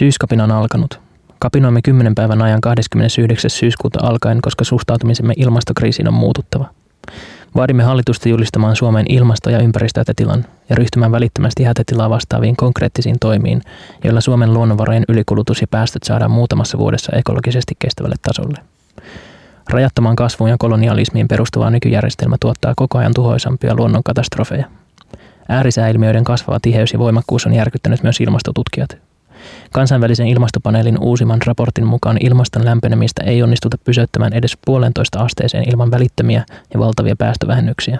Syyskapina on alkanut. Kapinoimme kymmenen päivän ajan 29. syyskuuta alkaen, koska suhtautumisemme ilmastokriisiin on muututtava. Vaadimme hallitusta julistamaan Suomen ilmasto- ja ympäristöhätätilan ja ryhtymään välittömästi hätätilaa vastaaviin konkreettisiin toimiin, joilla Suomen luonnonvarojen ylikulutus ja päästöt saadaan muutamassa vuodessa ekologisesti kestävälle tasolle. Rajattomaan kasvuun ja kolonialismiin perustuva nykyjärjestelmä tuottaa koko ajan tuhoisampia luonnonkatastrofeja. Äärisääilmiöiden kasvava tiheys ja voimakkuus on järkyttänyt myös ilmastotutkijat. Kansainvälisen ilmastopaneelin uusimman raportin mukaan ilmaston lämpenemistä ei onnistuta pysäyttämään edes puolentoista asteeseen ilman välittömiä ja valtavia päästövähennyksiä.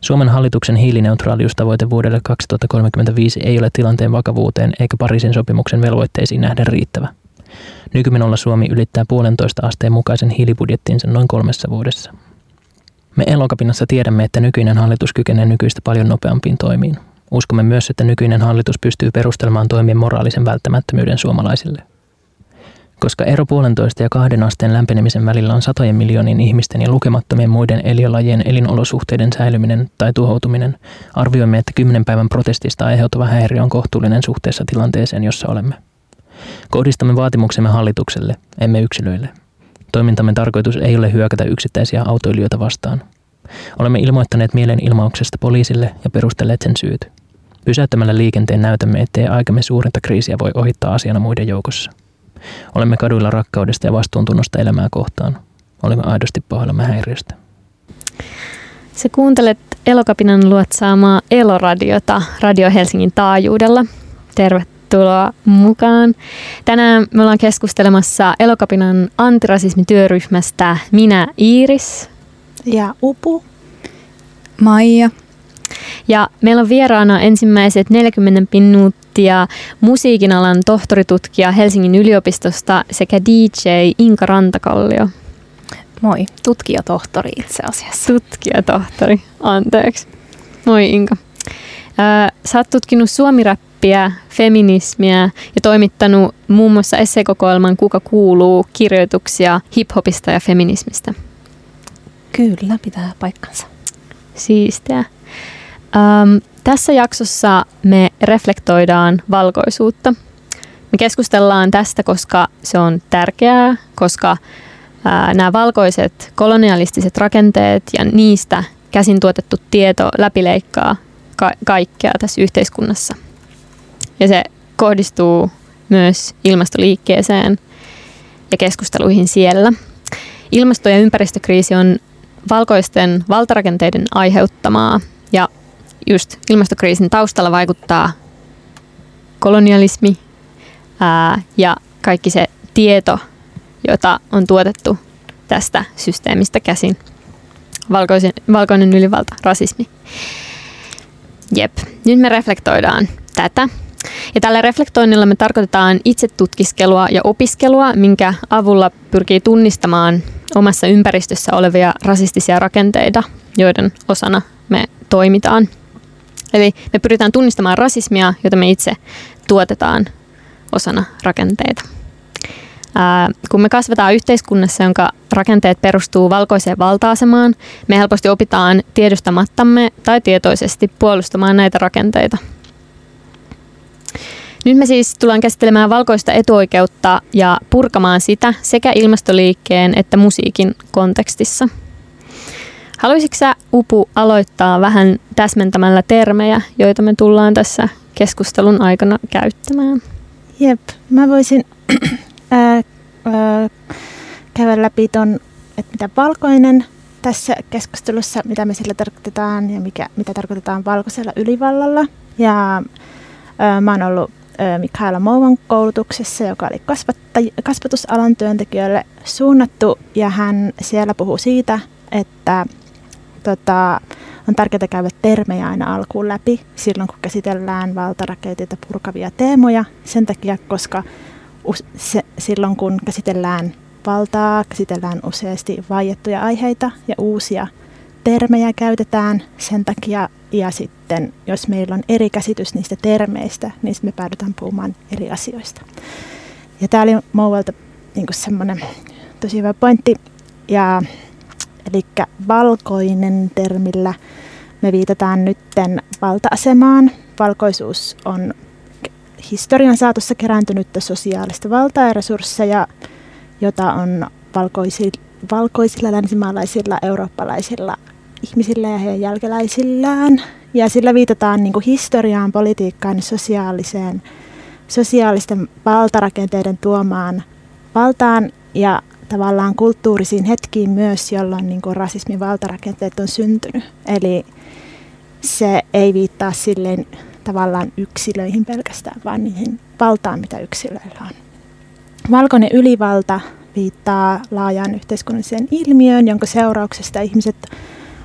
Suomen hallituksen hiilineutraaliustavoite vuodelle 2035 ei ole tilanteen vakavuuteen eikä Pariisin sopimuksen velvoitteisiin nähden riittävä. Nykymenolla Suomi ylittää puolentoista asteen mukaisen hiilibudjettinsa noin kolmessa vuodessa. Me Elokapinassa tiedämme, että nykyinen hallitus kykenee nykyistä paljon nopeampiin toimiin. Uskomme myös, että nykyinen hallitus pystyy perustelemaan toimien moraalisen välttämättömyyden suomalaisille. Koska ero puolentoista ja kahden asteen lämpenemisen välillä on satojen miljoonien ihmisten ja lukemattomien muiden eliölajien elinolosuhteiden säilyminen tai tuhoutuminen, arvioimme, että kymmenen päivän protestista aiheutuva häiriö on kohtuullinen suhteessa tilanteeseen, jossa olemme. Kohdistamme vaatimuksemme hallitukselle, emme yksilöille. Toimintamme tarkoitus ei ole hyökätä yksittäisiä autoilijoita vastaan. Olemme ilmoittaneet mielenilmauksesta poliisille ja perustelleet sen syyt. Pysäyttämällä liikenteen näytämme, ettei aikamme suurinta kriisiä voi ohittaa asiana muiden joukossa. Olemme kaduilla rakkaudesta ja vastuuntunnosta elämää kohtaan. Olemme aidosti pahoillamme häiriöstä. Se kuuntelet Elokapinan luotsaamaa Eloradiota Radio Helsingin taajuudella. Tervetuloa mukaan. Tänään me ollaan keskustelemassa Elokapinan antirasismityöryhmästä minä Iiris. Ja Upu. Maija. Ja meillä on vieraana ensimmäiset 40 minuuttia musiikin alan tohtoritutkija Helsingin yliopistosta sekä DJ Inka Rantakallio. Moi, tutkijatohtori itse asiassa. Tutkijatohtori, anteeksi. Moi Inka. Sä oot tutkinut suomiräppiä, feminismiä ja toimittanut muun muassa esseekokoelman Kuka kuuluu kirjoituksia hiphopista ja feminismistä. Kyllä, pitää paikkansa. Siistiä. Ähm, tässä jaksossa me reflektoidaan valkoisuutta. Me keskustellaan tästä, koska se on tärkeää, koska nämä valkoiset kolonialistiset rakenteet ja niistä käsin tuotettu tieto läpileikkaa ka- kaikkea tässä yhteiskunnassa. Ja se kohdistuu myös ilmastoliikkeeseen ja keskusteluihin siellä. Ilmasto- ja ympäristökriisi on valkoisten valtarakenteiden aiheuttamaa ja just ilmastokriisin taustalla vaikuttaa kolonialismi ää, ja kaikki se tieto, jota on tuotettu tästä systeemistä käsin. Valkoisen, valkoinen ylivalta, rasismi. Jep, nyt me reflektoidaan tätä. Ja tällä reflektoinnilla me tarkoitetaan itse tutkiskelua ja opiskelua, minkä avulla pyrkii tunnistamaan omassa ympäristössä olevia rasistisia rakenteita, joiden osana me toimitaan. Eli me pyritään tunnistamaan rasismia, jota me itse tuotetaan osana rakenteita. Ää, kun me kasvetaan yhteiskunnassa, jonka rakenteet perustuu valkoiseen valta-asemaan, me helposti opitaan tiedostamattamme tai tietoisesti puolustamaan näitä rakenteita. Nyt me siis tullaan käsittelemään valkoista etuoikeutta ja purkamaan sitä sekä ilmastoliikkeen että musiikin kontekstissa – Haluaisitko sä, Upu, aloittaa vähän täsmentämällä termejä, joita me tullaan tässä keskustelun aikana käyttämään? Jep, mä voisin ää, ää, käydä läpi ton, että mitä valkoinen tässä keskustelussa, mitä me sillä tarkoitetaan ja mikä, mitä tarkoitetaan valkoisella ylivallalla. Ja ää, mä oon ollut Mikaela Mouvan koulutuksessa, joka oli kasvatusalan työntekijöille suunnattu ja hän siellä puhuu siitä, että tota, on tärkeää käydä termejä aina alkuun läpi silloin, kun käsitellään valtarakenteita purkavia teemoja. Sen takia, koska se, silloin kun käsitellään valtaa, käsitellään useasti vaiettuja aiheita ja uusia termejä käytetään sen takia. Ja sitten, jos meillä on eri käsitys niistä termeistä, niin me päädytään puhumaan eri asioista. Ja tämä oli Mouvelta niin semmoinen tosi hyvä pointti. Ja Eli valkoinen termillä me viitataan nytten valta-asemaan. Valkoisuus on historian saatossa kerääntynyttä sosiaalista valtaa ja resursseja, jota on valkoisilla, valkoisilla länsimaalaisilla eurooppalaisilla ihmisillä ja heidän jälkeläisillään. Ja sillä viitataan niin historiaan, politiikkaan ja sosiaaliseen, sosiaalisten valtarakenteiden tuomaan valtaan ja tavallaan kulttuurisiin hetkiin myös, jolloin niin kuin rasismin valtarakenteet on syntynyt. Eli se ei viittaa silleen tavallaan yksilöihin pelkästään, vaan niihin valtaan, mitä yksilöillä on. Valkoinen ylivalta viittaa laajaan yhteiskunnalliseen ilmiöön, jonka seurauksesta ihmiset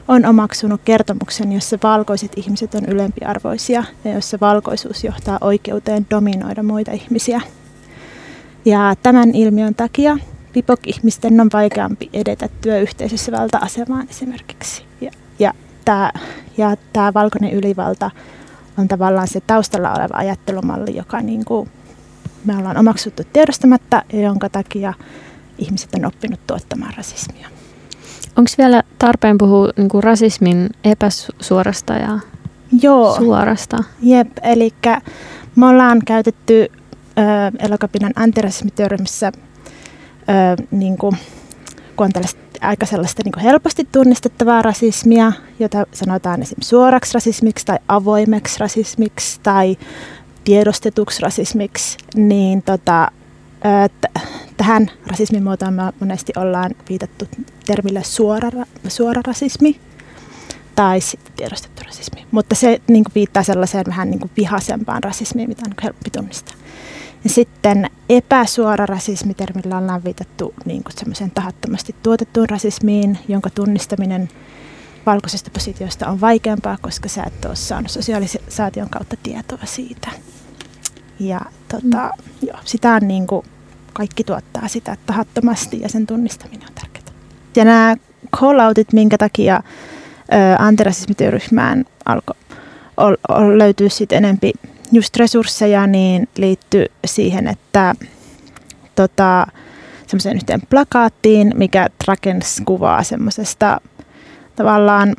on omaksunut kertomuksen, jossa valkoiset ihmiset on ylempiarvoisia ja jossa valkoisuus johtaa oikeuteen dominoida muita ihmisiä. Ja tämän ilmiön takia BIPOC-ihmisten on vaikeampi edetä työyhteisössä valta-asemaan esimerkiksi. Ja, ja tämä ja tämä valkoinen ylivalta on tavallaan se taustalla oleva ajattelumalli, joka niin kuin me ollaan omaksuttu tiedostamatta ja jonka takia ihmiset on oppinut tuottamaan rasismia. Onko vielä tarpeen puhua niin kuin rasismin epäsuorasta ja Joo. suorasta? Jep, eli me ollaan käytetty ö, Elokapinan antirasismityöryhmissä, ö, niin kuin, kun on tällaista aika sellaista niin helposti tunnistettavaa rasismia, jota sanotaan esimerkiksi suoraksi rasismiksi tai avoimeksi rasismiksi tai tiedostetuksi rasismiksi, niin tota, tähän rasismin muotoon me monesti ollaan viitattu termille suora, suora rasismi tai sitten tiedostettu rasismi. Mutta se niin kuin viittaa sellaiseen vähän niin kuin vihaisempaan rasismiin, mitä on helpompi tunnistaa. Ja sitten epäsuora rasismitermillä ollaan viitattu niin kuin semmoiseen tahattomasti tuotettuun rasismiin, jonka tunnistaminen valkoisesta positiosta on vaikeampaa, koska sä et ole saanut sosiaalisaation kautta tietoa siitä. Ja tota, mm. joo, sitä on niin kuin, kaikki tuottaa sitä tahattomasti ja sen tunnistaminen on tärkeää. Ja nämä call-outit, minkä takia antirasismityöryhmään alkoi löytyy sitten enempi just resursseja, niin liittyy siihen, että tota, semmoiseen yhteen plakaattiin, mikä rakensi kuvaa semmoisesta tavallaan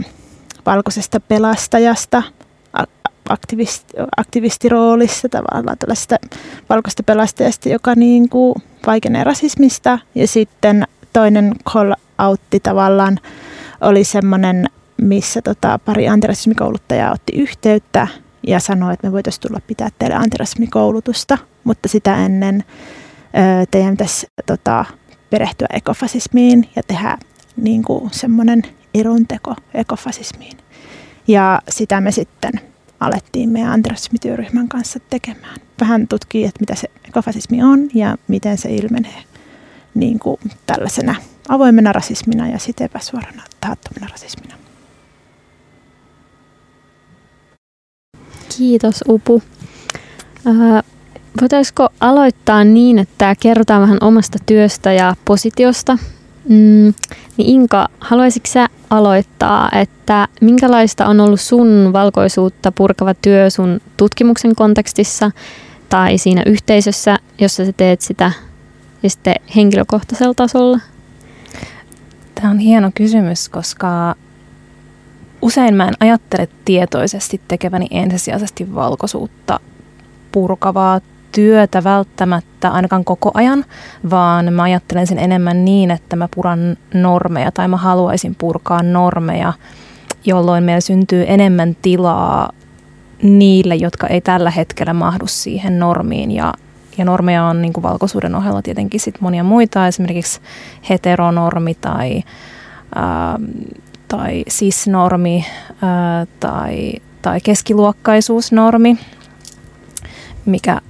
valkoisesta pelastajasta aktivisti, aktivistiroolissa tavallaan tällaista valkoista pelastajasta, joka niin kuin vaikenee rasismista. Ja sitten toinen call outti tavallaan oli semmoinen, missä tota, pari antirasismikouluttajaa otti yhteyttä ja sanoi, että me voitaisiin tulla pitää teille antirasismikoulutusta, mutta sitä ennen teidän pitäisi tota, perehtyä ekofasismiin ja tehdä niin kuin semmoinen eronteko ekofasismiin. Ja sitä me sitten alettiin meidän antirasismityöryhmän kanssa tekemään. Vähän tutkii, että mitä se ekofasismi on ja miten se ilmenee niin kuin tällaisena avoimena rasismina ja sitten epäsuorana tahattomana rasismina. Kiitos Upu. Äh, voitaisiko aloittaa niin, että kerrotaan vähän omasta työstä ja positiosta? Mm, niin Inka, haluaisitko sä aloittaa, että minkälaista on ollut sun valkoisuutta purkava työ sun tutkimuksen kontekstissa tai siinä yhteisössä, jossa sä teet sitä ja sitten henkilökohtaisella tasolla? Tämä on hieno kysymys, koska usein mä en ajattele tietoisesti tekeväni ensisijaisesti valkoisuutta purkavaa työtä välttämättä ainakaan koko ajan, vaan mä ajattelen sen enemmän niin, että mä puran normeja tai mä haluaisin purkaa normeja, jolloin meillä syntyy enemmän tilaa niille, jotka ei tällä hetkellä mahdu siihen normiin. Ja ja normeja on niin kuin valkoisuuden ohella tietenkin sit monia muita, esimerkiksi heteronormi tai tai cis-normi ää, tai, tai keskiluokkaisuusnormi, mikä,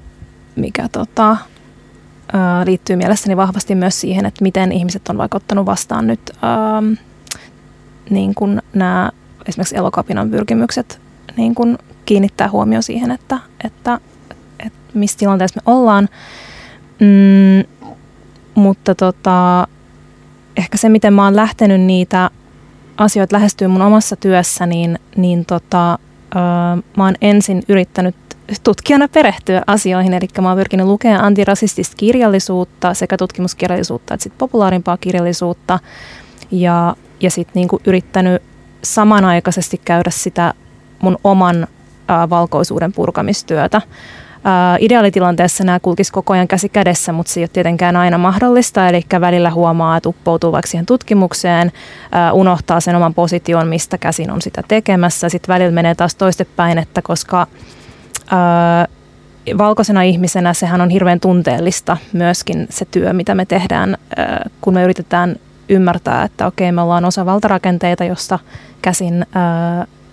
mikä tota, liittyy mielestäni vahvasti myös siihen, että miten ihmiset on vaikka ottanut vastaan nyt ää, niin kuin nämä esimerkiksi elokapinan pyrkimykset niin kuin kiinnittää huomio siihen, että, että, että missä tilanteessa me ollaan. Mm, mutta tota, ehkä se, miten mä oon lähtenyt niitä asioita lähestyy mun omassa työssä, niin, niin tota, ö, mä oon ensin yrittänyt tutkijana perehtyä asioihin, eli mä oon pyrkinyt lukemaan antirasistista kirjallisuutta, sekä tutkimuskirjallisuutta että sit populaarimpaa kirjallisuutta, ja, ja sitten niinku yrittänyt samanaikaisesti käydä sitä mun oman ä, valkoisuuden purkamistyötä. ideaalitilanteessa nämä kulkisi koko ajan käsi kädessä, mutta se ei ole tietenkään aina mahdollista, eli välillä huomaa, että uppoutuu vaikka siihen tutkimukseen, unohtaa sen oman position, mistä käsin on sitä tekemässä. Sitten välillä menee taas toistepäin, että koska valkoisena ihmisenä sehän on hirveän tunteellista myöskin se työ, mitä me tehdään, kun me yritetään ymmärtää, että okei, me ollaan osa valtarakenteita, josta käsin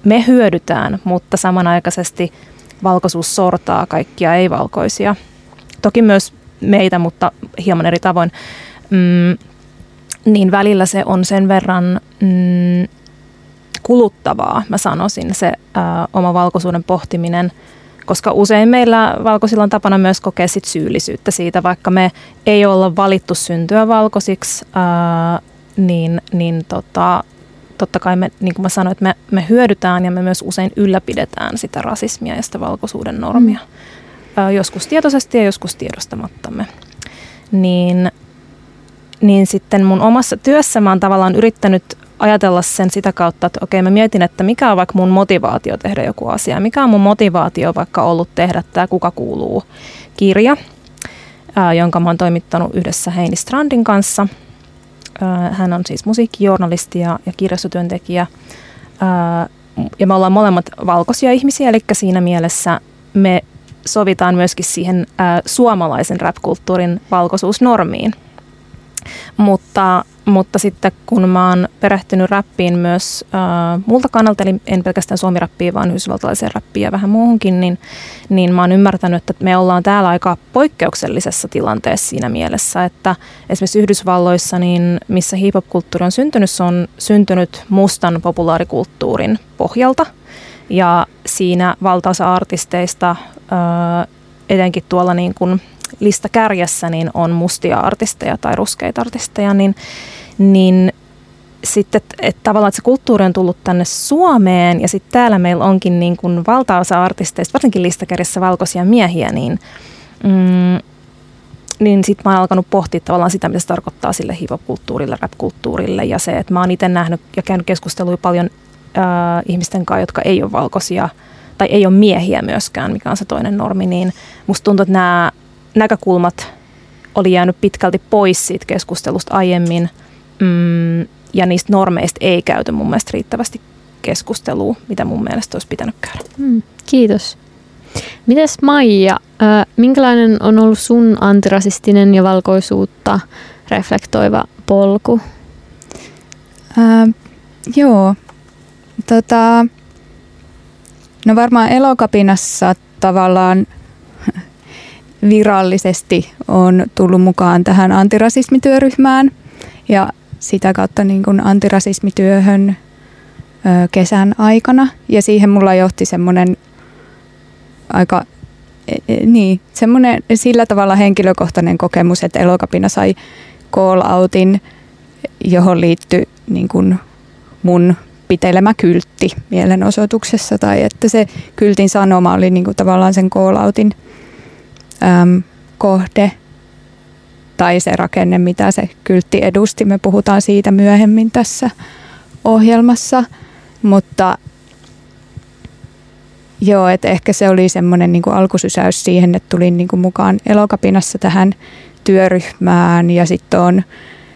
me hyödytään, mutta samanaikaisesti valkoisuus sortaa kaikkia ei-valkoisia. Toki myös meitä, mutta hieman eri tavoin. Mm, niin välillä se on sen verran mm, kuluttavaa, mä sanoisin, se ää, oma valkoisuuden pohtiminen, koska usein meillä valkoisilla on tapana myös kokea sit syyllisyyttä siitä, vaikka me ei olla valittu syntyä valkoisiksi, ää, niin, niin tota, totta kai me, niin kuin mä sanoin, että me, me hyödytään ja me myös usein ylläpidetään sitä rasismia ja sitä valkoisuuden normia. Mm. joskus tietoisesti ja joskus tiedostamattamme. Niin, niin sitten mun omassa työssä mä oon tavallaan yrittänyt ajatella sen sitä kautta, että okei mä mietin, että mikä on vaikka mun motivaatio tehdä joku asia. Mikä on mun motivaatio vaikka ollut tehdä tämä Kuka kuuluu kirja, ää, jonka mä oon toimittanut yhdessä Heini Strandin kanssa – hän on siis musiikkijournalisti ja, ja kirjastotyöntekijä. Ja me ollaan molemmat valkoisia ihmisiä, eli siinä mielessä me sovitaan myöskin siihen suomalaisen rap-kulttuurin valkoisuusnormiin. Mutta mutta sitten kun mä oon perehtynyt räppiin myös äh, multa kannalta, eli en pelkästään suomi-räppiä, vaan yhdysvaltalaiseen räppiin ja vähän muuhunkin, niin, niin mä oon ymmärtänyt, että me ollaan täällä aika poikkeuksellisessa tilanteessa siinä mielessä, että esimerkiksi Yhdysvalloissa, niin missä hip-hop-kulttuuri on syntynyt, se on syntynyt mustan populaarikulttuurin pohjalta. Ja siinä valtaosa artisteista, äh, etenkin tuolla niin kuin lista kärjessä, niin on mustia artisteja tai ruskeita artisteja, niin niin sitten, että tavallaan että se kulttuuri on tullut tänne Suomeen ja sitten täällä meillä onkin niin kuin valtaosa artisteista, varsinkin listakärjessä valkoisia miehiä, niin, mm, niin sitten mä oon alkanut pohtia tavallaan sitä, mitä se tarkoittaa sille hip-hop-kulttuurille, rap-kulttuurille ja se, että mä oon itse nähnyt ja käynyt keskustelua paljon äh, ihmisten kanssa, jotka ei ole valkoisia tai ei ole miehiä myöskään, mikä on se toinen normi, niin musta tuntuu, että nämä näkökulmat oli jäänyt pitkälti pois siitä keskustelusta aiemmin – mm, ja niistä normeista ei käyty mun mielestä riittävästi keskustelua, mitä mun mielestä olisi pitänyt käydä. Mm, kiitos. Mites Maija, äh, minkälainen on ollut sun antirasistinen ja valkoisuutta reflektoiva polku? Äh, joo, tota, no varmaan elokapinassa tavallaan virallisesti on tullut mukaan tähän antirasismityöryhmään. Ja sitä kautta niin kuin antirasismityöhön ö, kesän aikana. Ja siihen mulla johti semmoinen aika, e, e, niin, semmoinen sillä tavalla henkilökohtainen kokemus, että Elokapina sai call outin, johon liittyi niin kuin mun pitelemä kyltti mielenosoituksessa tai että se kyltin sanoma oli niin kuin tavallaan sen call outin äm, kohde tai se rakenne, mitä se kyltti edusti. Me puhutaan siitä myöhemmin tässä ohjelmassa, mutta joo, että ehkä se oli semmoinen niin alkusysäys siihen, että tulin niin kuin mukaan elokapinassa tähän työryhmään ja sitten on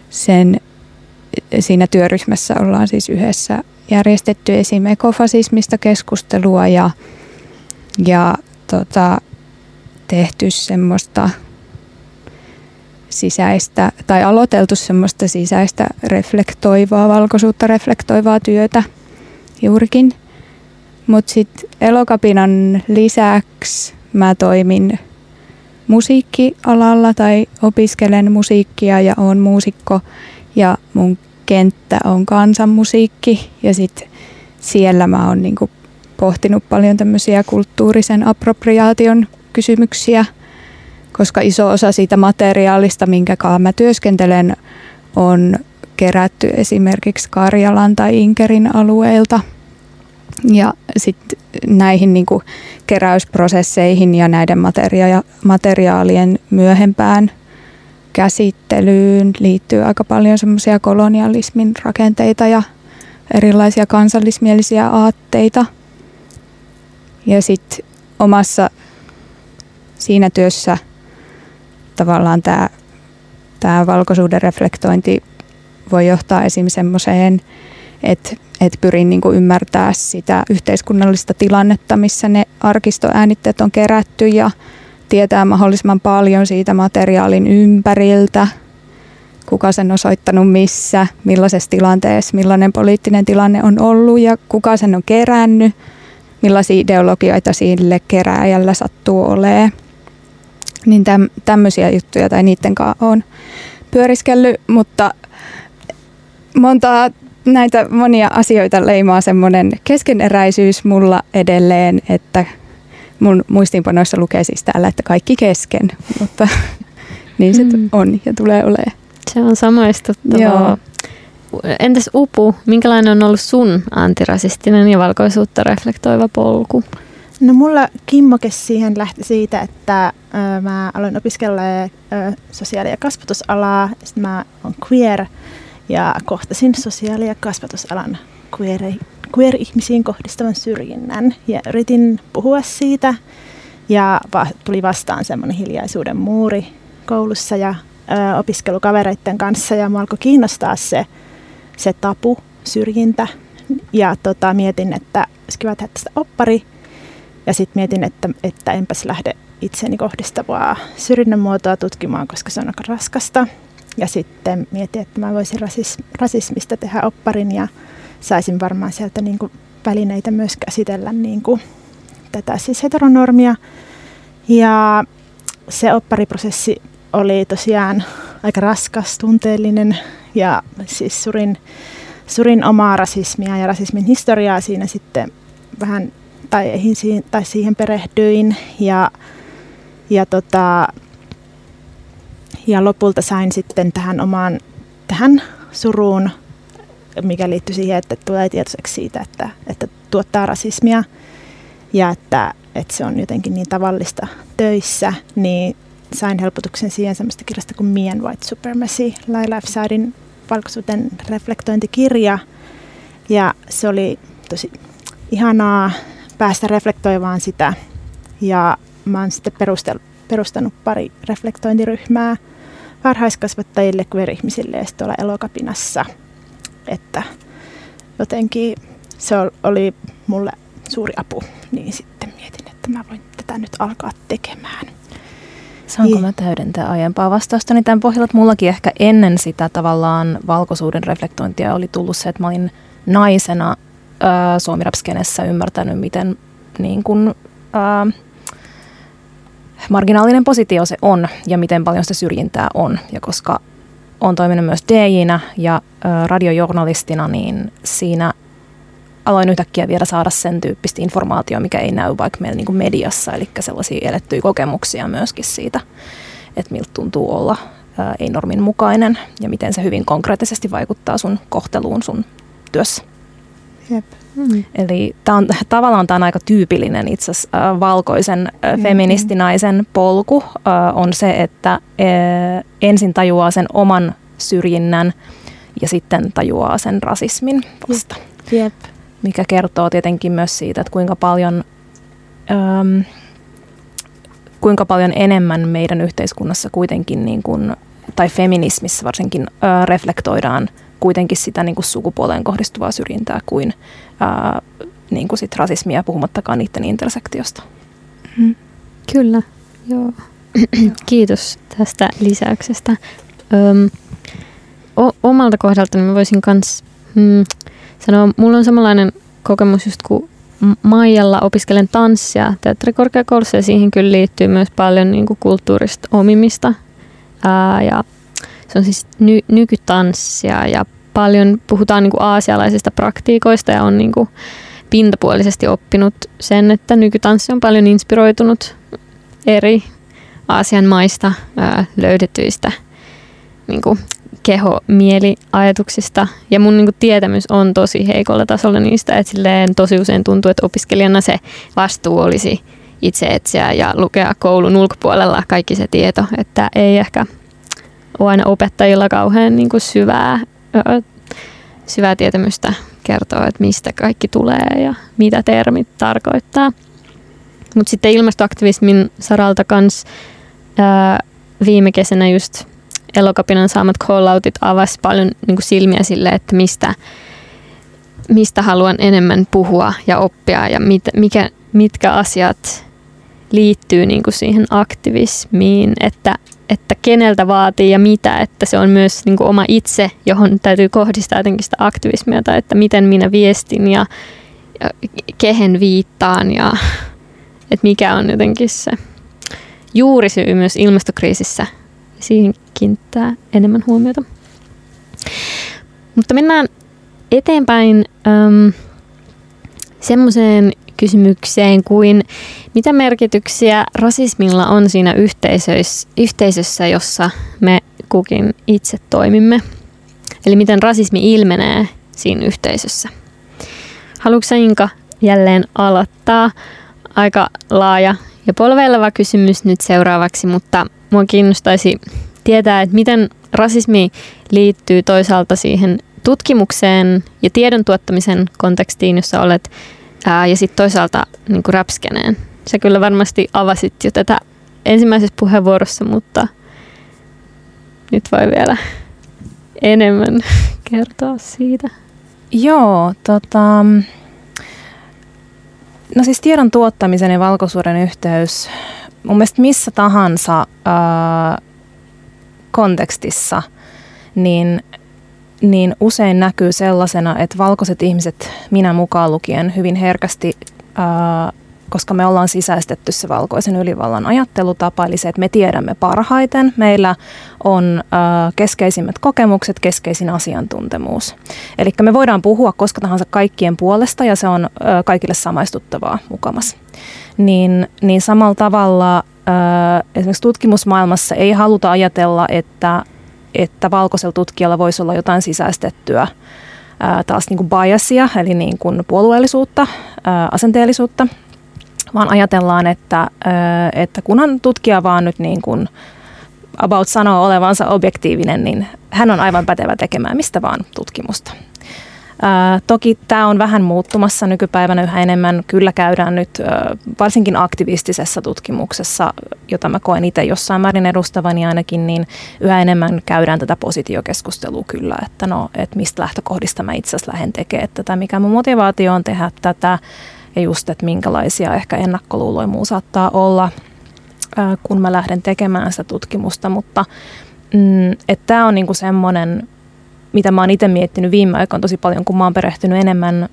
sen, siinä työryhmässä ollaan siis yhdessä järjestetty esim. ekofasismista keskustelua ja, ja tota, tehty semmoista sisäistä, tai aloiteltu semmoista sisäistä reflektoivaa, valkoisuutta reflektoivaa työtä juurikin. Mutta sitten elokapinan lisäksi mä toimin musiikkialalla tai opiskelen musiikkia ja oon muusikko ja mun kenttä on kansanmusiikki ja sitten siellä mä oon niinku pohtinut paljon tämmöisiä kulttuurisen appropriaation kysymyksiä – koska iso osa siitä materiaalista, minkä kanssa mä työskentelen, on kerätty esimerkiksi Karjalan tai Inkerin alueilta. Ja sitten näihin niin kuin keräysprosesseihin ja näiden materia- materiaalien myöhempään käsittelyyn liittyy aika paljon semmoisia kolonialismin rakenteita ja erilaisia kansallismielisiä aatteita. Ja sitten omassa siinä työssä tavallaan tämä, tämä valkoisuuden reflektointi voi johtaa esim. semmoiseen, että, että pyrin niin kuin ymmärtää sitä yhteiskunnallista tilannetta, missä ne arkistoäänitteet on kerätty ja tietää mahdollisimman paljon siitä materiaalin ympäriltä, kuka sen on soittanut missä, millaisessa tilanteessa, millainen poliittinen tilanne on ollut ja kuka sen on kerännyt, millaisia ideologioita sille kerääjällä sattuu olemaan. Niin täm, tämmöisiä juttuja tai niiden kanssa on pyöriskellyt, mutta monta näitä monia asioita leimaa semmoinen keskeneräisyys mulla edelleen, että mun muistiinpanoissa lukee siis täällä, että kaikki kesken, mutta niin se mm. on ja tulee olemaan. Se on samaistuttavaa. Joo. Entäs Upu, minkälainen on ollut sun antirasistinen ja valkoisuutta reflektoiva polku? No mulla kimmoke siihen lähti siitä, että ö, mä aloin opiskella ö, sosiaali- ja kasvatusalaa. Sitten mä oon queer ja kohtasin sosiaali- ja kasvatusalan queer, queer-ihmisiin kohdistavan syrjinnän. Ja yritin puhua siitä ja va- tuli vastaan semmoinen hiljaisuuden muuri koulussa ja ö, opiskelukavereiden kanssa ja mua alkoi kiinnostaa se, se tapu, syrjintä. Ja tota, mietin, että olisi kiva tehdä tästä oppari. Ja sitten mietin, että, että enpäs lähde itseeni kohdistavaa syrjinnän muotoa tutkimaan, koska se on aika raskasta. Ja sitten mietin, että mä voisin rasis, rasismista tehdä opparin ja saisin varmaan sieltä niin kuin välineitä myös käsitellä niin kuin tätä siis heteronormia. Ja se oppariprosessi oli tosiaan aika raskas, tunteellinen ja siis surin, surin omaa rasismia ja rasismin historiaa siinä sitten vähän tai, tai siihen perehdyin ja, ja, tota, ja lopulta sain sitten tähän omaan tähän suruun, mikä liittyy siihen, että tulee tietoiseksi siitä, että, että tuottaa rasismia ja että, että se on jotenkin niin tavallista töissä, niin sain helpotuksen siihen semmoista kirjasta kuin Me and White Supremacy, F. Saadin valkoisuuden reflektointikirja. Ja se oli tosi ihanaa päästä reflektoimaan sitä. Ja mä oon sitten perustel, perustanut pari reflektointiryhmää varhaiskasvattajille, queer-ihmisille ja sitten elokapinassa. Että jotenkin se oli mulle suuri apu, niin sitten mietin, että mä voin tätä nyt alkaa tekemään. Saanko mä täydentää aiempaa vastausta? Niin tämän pohjalta että mullakin ehkä ennen sitä tavallaan valkoisuuden reflektointia oli tullut se, että mä olin naisena ää, suomirapskenessä ymmärtänyt, miten niin kun, ää, marginaalinen positio se on ja miten paljon sitä syrjintää on. Ja koska olen toiminut myös DJnä ja ää, radiojournalistina, niin siinä aloin yhtäkkiä vielä saada sen tyyppistä informaatiota, mikä ei näy vaikka meillä niin kuin mediassa, eli sellaisia elettyjä kokemuksia myöskin siitä, että miltä tuntuu olla ei-normin mukainen ja miten se hyvin konkreettisesti vaikuttaa sun kohteluun sun työssä. Jep. Mm. Eli tää on, tavallaan tämä on aika tyypillinen itse asiassa äh, valkoisen äh, feministinaisen polku äh, on se, että äh, ensin tajuaa sen oman syrjinnän ja sitten tajuaa sen rasismin vasta. Jep mikä kertoo tietenkin myös siitä, että kuinka paljon, äm, kuinka paljon enemmän meidän yhteiskunnassa kuitenkin, niin kuin, tai feminismissä varsinkin, ää, reflektoidaan kuitenkin sitä niin kuin sukupuoleen kohdistuvaa syrjintää kuin, ää, niin kuin sit rasismia, puhumattakaan niiden intersektiosta. Mm. Kyllä, joo. Kiitos tästä lisäyksestä. Öm, o- omalta kohdaltani mä voisin myös mm, sanoa, mulla on samanlainen kokemus just kuin Maijalla opiskelen tanssia teatterikorkeakoulussa ja siihen kyllä liittyy myös paljon niin kuin kulttuurista omimista. Ää, ja se on siis ny- nykytanssia ja paljon puhutaan niin kuin aasialaisista praktiikoista ja on niin kuin pintapuolisesti oppinut sen, että nykytanssi on paljon inspiroitunut eri Aasian maista ää, löydetyistä niin kuin keho-mieliajatuksista. Ja mun niin kuin, tietämys on tosi heikolla tasolla niistä, että silleen tosi usein tuntuu, että opiskelijana se vastuu olisi itse etsiä ja lukea koulun ulkopuolella kaikki se tieto, että ei ehkä ole aina opettajilla kauhean niin kuin syvää, syvää tietämystä kertoa, että mistä kaikki tulee ja mitä termit tarkoittaa. Mutta sitten ilmastoaktivismin saralta kans ää, viime kesänä just Elokapinan saamat calloutit avasi paljon niin kuin silmiä sille, että mistä, mistä haluan enemmän puhua ja oppia ja mit, mikä, mitkä asiat liittyy niin kuin siihen aktivismiin, että, että keneltä vaatii ja mitä, että se on myös niin kuin oma itse, johon täytyy kohdistaa jotenkin sitä aktivismia tai että miten minä viestin ja, ja kehen viittaan ja että mikä on jotenkin se juurisyy myös ilmastokriisissä. Siihen kiinnittää enemmän huomiota. Mutta mennään eteenpäin semmoiseen kysymykseen kuin mitä merkityksiä rasismilla on siinä yhteisössä, jossa me kukin itse toimimme. Eli miten rasismi ilmenee siinä yhteisössä. Haluatko Inka jälleen aloittaa? Aika laaja ja polveileva kysymys nyt seuraavaksi, mutta mua kiinnostaisi tietää, että miten rasismi liittyy toisaalta siihen tutkimukseen ja tiedon tuottamisen kontekstiin, jossa olet, ää, ja sitten toisaalta niin räpskeneen. Sä kyllä varmasti avasit jo tätä ensimmäisessä puheenvuorossa, mutta nyt voi vielä enemmän kertoa siitä. Joo, tota, no siis tiedon tuottamisen ja valkoisuuden yhteys mun mielestä missä tahansa ää, kontekstissa, niin, niin usein näkyy sellaisena, että valkoiset ihmiset, minä mukaan lukien, hyvin herkästi ää, koska me ollaan sisäistetty se valkoisen ylivallan ajattelutapa, eli se, että me tiedämme parhaiten, meillä on äh, keskeisimmät kokemukset, keskeisin asiantuntemus. Eli me voidaan puhua koska tahansa kaikkien puolesta ja se on äh, kaikille samaistuttavaa mukamas. Niin, niin samalla tavalla esimerkiksi tutkimusmaailmassa ei haluta ajatella, että, että valkoisella tutkijalla voisi olla jotain sisäistettyä taas niin kuin biasia, eli niin kuin puolueellisuutta, asenteellisuutta – vaan ajatellaan, että, että kunhan tutkija vaan nyt niin kuin about sanoo olevansa objektiivinen, niin hän on aivan pätevä tekemään mistä vaan tutkimusta. Ää, toki tämä on vähän muuttumassa nykypäivänä yhä enemmän. Kyllä käydään nyt ää, varsinkin aktivistisessa tutkimuksessa, jota mä koen itse jossain määrin edustavani ainakin, niin yhä enemmän käydään tätä positiokeskustelua kyllä, että no, että mistä lähtökohdista mä itse asiassa lähden tekemään tätä, mikä mun motivaatio on tehdä tätä, ja just, että minkälaisia ehkä ennakkoluuloja muu saattaa olla, kun mä lähden tekemään sitä tutkimusta, mutta mm, tämä on niinku semmoinen, mitä mä oon itse miettinyt viime aikoina tosi paljon, kun mä oon perehtynyt enemmän ö,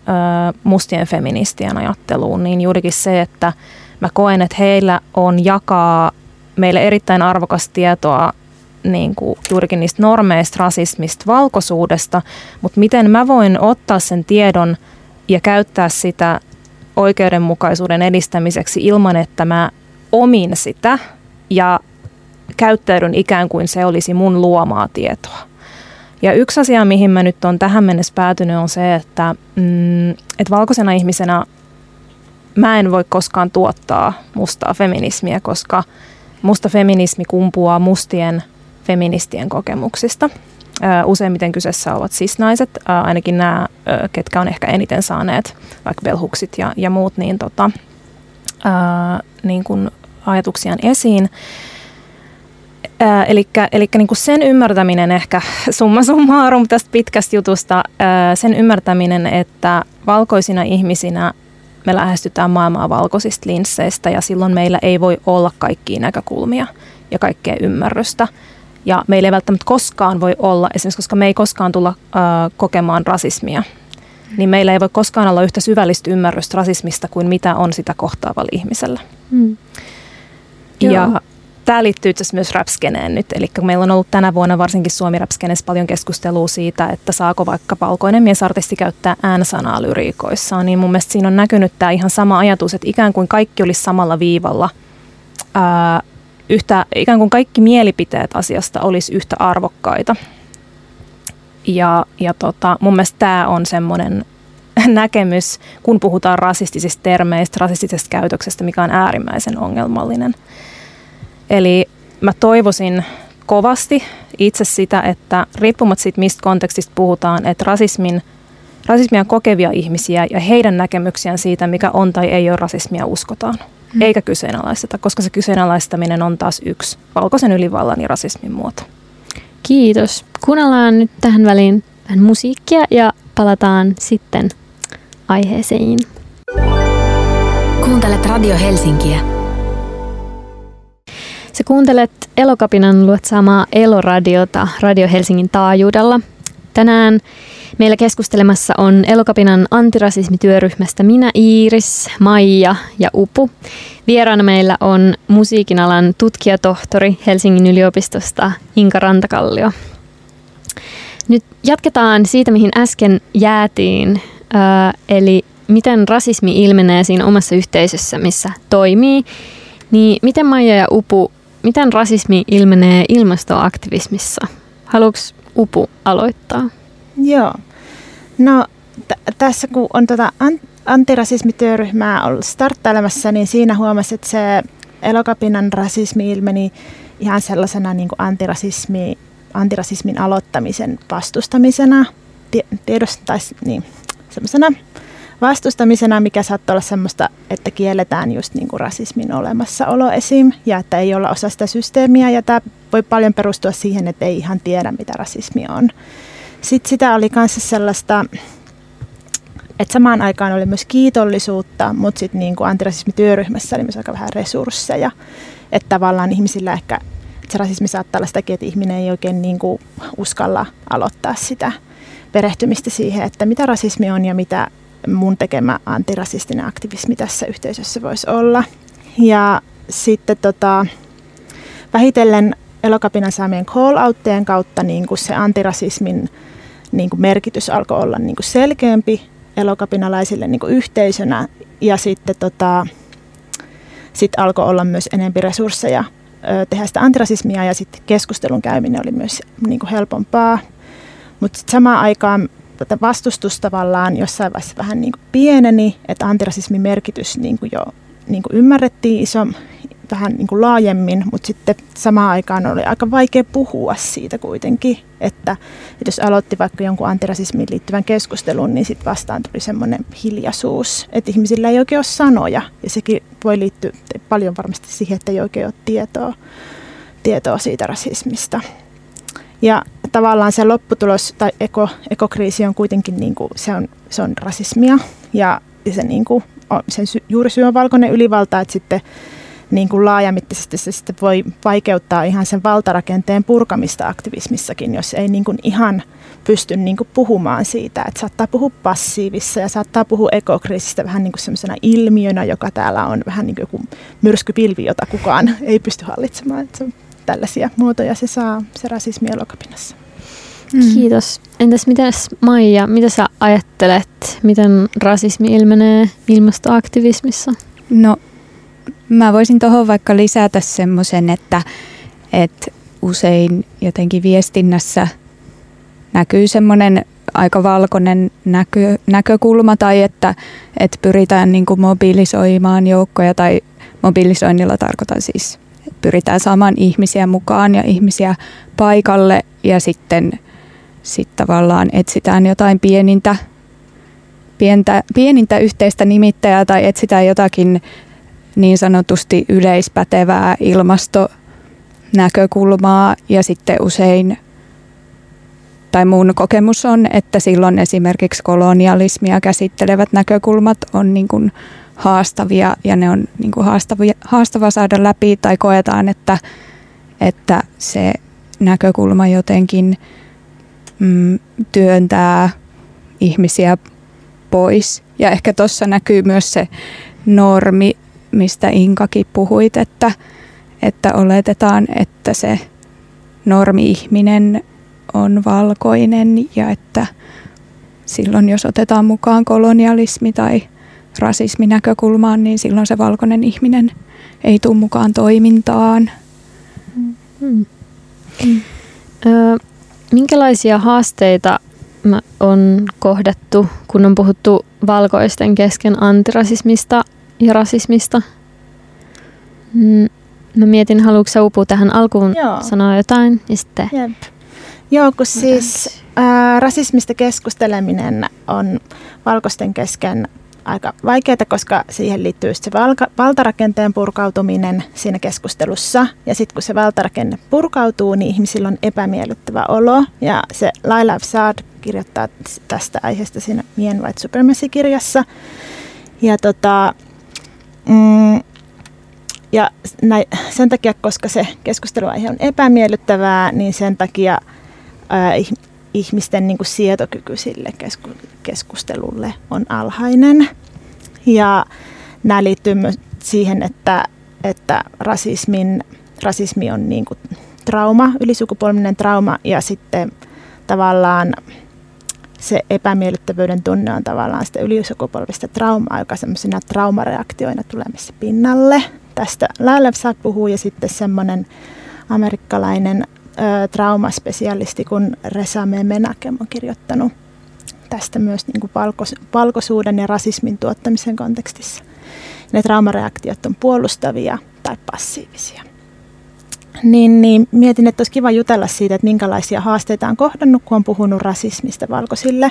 mustien feministien ajatteluun, niin juurikin se, että mä koen, että heillä on jakaa meille erittäin arvokas tietoa niin kuin juurikin niistä normeista, rasismista, valkoisuudesta, mutta miten mä voin ottaa sen tiedon ja käyttää sitä oikeudenmukaisuuden edistämiseksi ilman, että mä omin sitä ja käyttäydyn ikään kuin se olisi mun luomaa tietoa. Ja yksi asia, mihin mä nyt on tähän mennessä päätynyt, on se, että, mm, että valkoisena ihmisenä mä en voi koskaan tuottaa mustaa feminismiä, koska musta feminismi kumpuaa mustien feministien kokemuksista – Useimmiten kyseessä ovat cis-naiset, ainakin nämä, ketkä on ehkä eniten saaneet, vaikka belhuksit ja, ja muut, niin, tota, niin kuin ajatuksiaan esiin. Eli niin sen ymmärtäminen ehkä summa summarum tästä pitkästä jutusta, sen ymmärtäminen, että valkoisina ihmisinä me lähestytään maailmaa valkoisista linsseistä ja silloin meillä ei voi olla kaikkia näkökulmia ja kaikkea ymmärrystä. Ja meillä ei välttämättä koskaan voi olla, esimerkiksi koska me ei koskaan tulla äh, kokemaan rasismia, niin meillä ei voi koskaan olla yhtä syvällistä ymmärrystä rasismista kuin mitä on sitä kohtaavalla ihmisellä. Mm. Ja tämä liittyy itse myös rapskeneen nyt. Eli meillä on ollut tänä vuonna varsinkin suomi rapskeneessä paljon keskustelua siitä, että saako vaikka palkoinen miesartisti käyttää äänsanaa lyriikoissaan. Niin mun mielestä siinä on näkynyt tämä ihan sama ajatus, että ikään kuin kaikki olisi samalla viivalla. Ää, yhtä, ikään kuin kaikki mielipiteet asiasta olisi yhtä arvokkaita. Ja, ja tota, mun mielestä tämä on semmoinen näkemys, kun puhutaan rasistisista termeistä, rasistisesta käytöksestä, mikä on äärimmäisen ongelmallinen. Eli mä toivoisin kovasti itse sitä, että riippumatta siitä, mistä kontekstista puhutaan, että rasismin rasismia kokevia ihmisiä ja heidän näkemyksiään siitä, mikä on tai ei ole rasismia, uskotaan. Hmm. Eikä kyseenalaisteta, koska se kyseenalaistaminen on taas yksi valkoisen ylivallan ja rasismin muoto. Kiitos. Kuunnellaan nyt tähän väliin vähän musiikkia ja palataan sitten aiheeseen. Kuuntelet Radio Helsinkiä. Sä kuuntelet Elokapinan luotsaamaa Eloradiota Radio Helsingin taajuudella. Tänään meillä keskustelemassa on Elokapinan antirasismityöryhmästä minä Iiris, Maija ja Upu. Vieraana meillä on musiikin alan tutkijatohtori Helsingin yliopistosta Inka Rantakallio. Nyt jatketaan siitä, mihin äsken jäätiin, eli miten rasismi ilmenee siinä omassa yhteisössä, missä toimii. Niin miten Maija ja Upu, miten rasismi ilmenee ilmastoaktivismissa? Haluatko Upu aloittaa? Joo. No t- tässä kun on tota an- antirasismityöryhmää ollut starttailemassa, niin siinä huomasi, että se elokapinan rasismi ilmeni ihan sellaisena niin kuin antirasismi, antirasismin aloittamisen vastustamisena, tiedostaisi niin, semmoisena vastustamisena, mikä saattaa olla semmoista, että kielletään just niin kuin rasismin olemassaolo esim. ja että ei olla osa sitä systeemiä ja tämä voi paljon perustua siihen, että ei ihan tiedä, mitä rasismi on. Sitten sitä oli myös sellaista, että samaan aikaan oli myös kiitollisuutta, mutta sitten niin kuin antirasismityöryhmässä oli myös aika vähän resursseja. Että tavallaan ihmisillä ehkä, että se rasismi saattaa olla sitäkin, että ihminen ei oikein niin kuin uskalla aloittaa sitä perehtymistä siihen, että mitä rasismi on ja mitä mun tekemä antirasistinen aktivismi tässä yhteisössä voisi olla. Ja sitten tota, vähitellen elokapinan saamien call-outteen kautta niin kuin se antirasismin niin kuin merkitys alkoi olla niin kuin selkeämpi elokapinalaisille niin kuin yhteisönä ja sitten tota, sit alkoi olla myös enemmän resursseja ö, tehdä sitä antirasismia ja sitten keskustelun käyminen oli myös niin kuin helpompaa. Mutta samaan aikaan tätä vastustus tavallaan jossain vaiheessa vähän niin kuin pieneni, että antirasismin merkitys niin kuin jo niin kuin ymmärrettiin iso, vähän niin kuin laajemmin, mutta sitten samaan aikaan oli aika vaikea puhua siitä kuitenkin, että, että jos aloitti vaikka jonkun antirasismiin liittyvän keskustelun, niin sitten vastaan tuli semmoinen hiljaisuus, että ihmisillä ei oikein ole sanoja, ja sekin voi liittyä paljon varmasti siihen, että ei oikein ole tietoa, tietoa siitä rasismista. Ja tavallaan se lopputulos tai eko, ekokriisi on kuitenkin niin kuin, se on, se on rasismia ja, se niin kuin, sen sy, juurisyy on valkoinen ylivalta, että sitten niin kuin laajamittaisesti se sitten voi vaikeuttaa ihan sen valtarakenteen purkamista aktivismissakin, jos ei niin kuin ihan pysty niin kuin puhumaan siitä. Että saattaa puhua passiivissa ja saattaa puhua ekokriisistä vähän niin kuin sellaisena ilmiönä, joka täällä on vähän niin kuin joku myrskypilvi, jota kukaan ei pysty hallitsemaan. Että se on tällaisia muotoja se saa, se rasismi elokapinassa. Mm. Kiitos. Entäs mitäs Maija, mitä sä ajattelet, miten rasismi ilmenee ilmastoaktivismissa? No mä voisin tuohon vaikka lisätä semmoisen, että, että usein jotenkin viestinnässä näkyy semmoinen aika valkoinen näkö, näkökulma tai että, että pyritään niin kuin mobilisoimaan joukkoja tai mobilisoinnilla tarkoitan siis, että pyritään saamaan ihmisiä mukaan ja ihmisiä paikalle ja sitten sit tavallaan etsitään jotain pienintä, pientä, pienintä yhteistä nimittäjää tai etsitään jotakin niin sanotusti yleispätevää ilmastonäkökulmaa. Ja sitten usein tai mun kokemus on, että silloin esimerkiksi kolonialismia käsittelevät näkökulmat on niin kuin haastavia ja ne on niin kuin haastavia, haastava saada läpi tai koetaan, että, että se näkökulma jotenkin mm, työntää ihmisiä pois. Ja ehkä tuossa näkyy myös se normi mistä Inkakin puhuit, että, että oletetaan, että se normi-ihminen on valkoinen ja että silloin jos otetaan mukaan kolonialismi tai rasismi näkökulmaan, niin silloin se valkoinen ihminen ei tule mukaan toimintaan. Mm. Mm. Ö, minkälaisia haasteita on kohdattu, kun on puhuttu valkoisten kesken antirasismista ja rasismista. Mm, mä mietin, haluatko sä upua tähän alkuun Joo. sanoa jotain? Ja sitten... Jep. Joo, kun siis ää, rasismista keskusteleminen on valkoisten kesken aika vaikeaa, koska siihen liittyy se valka, valtarakenteen purkautuminen siinä keskustelussa. Ja sitten kun se valtarakenne purkautuu, niin ihmisillä on epämiellyttävä olo. Ja se Laila Saad kirjoittaa tästä aiheesta siinä Mien White Supremacy-kirjassa. Ja, tota, mm, ja näin, sen takia, koska se keskusteluaihe on epämiellyttävää, niin sen takia ää, ihmisten niin kuin sietokyky sille keskustelulle on alhainen. Ja nämä liittyy myös siihen, että, että rasismin, rasismi on niin kuin trauma, ylisukupolvinen trauma ja sitten tavallaan se epämiellyttävyyden tunne on tavallaan sitä ylisukupolvista traumaa, joka semmoisena traumareaktioina tulemassa pinnalle. Tästä Lalevsat puhuu ja sitten semmoinen amerikkalainen ö, traumaspesialisti kuin Resame Menakem on kirjoittanut tästä myös niin kuin valkos, valkoisuuden ja rasismin tuottamisen kontekstissa. Ne traumareaktiot on puolustavia tai passiivisia. Niin, niin mietin, että olisi kiva jutella siitä, että minkälaisia haasteita on kohdannut, kun on puhunut rasismista valkoisille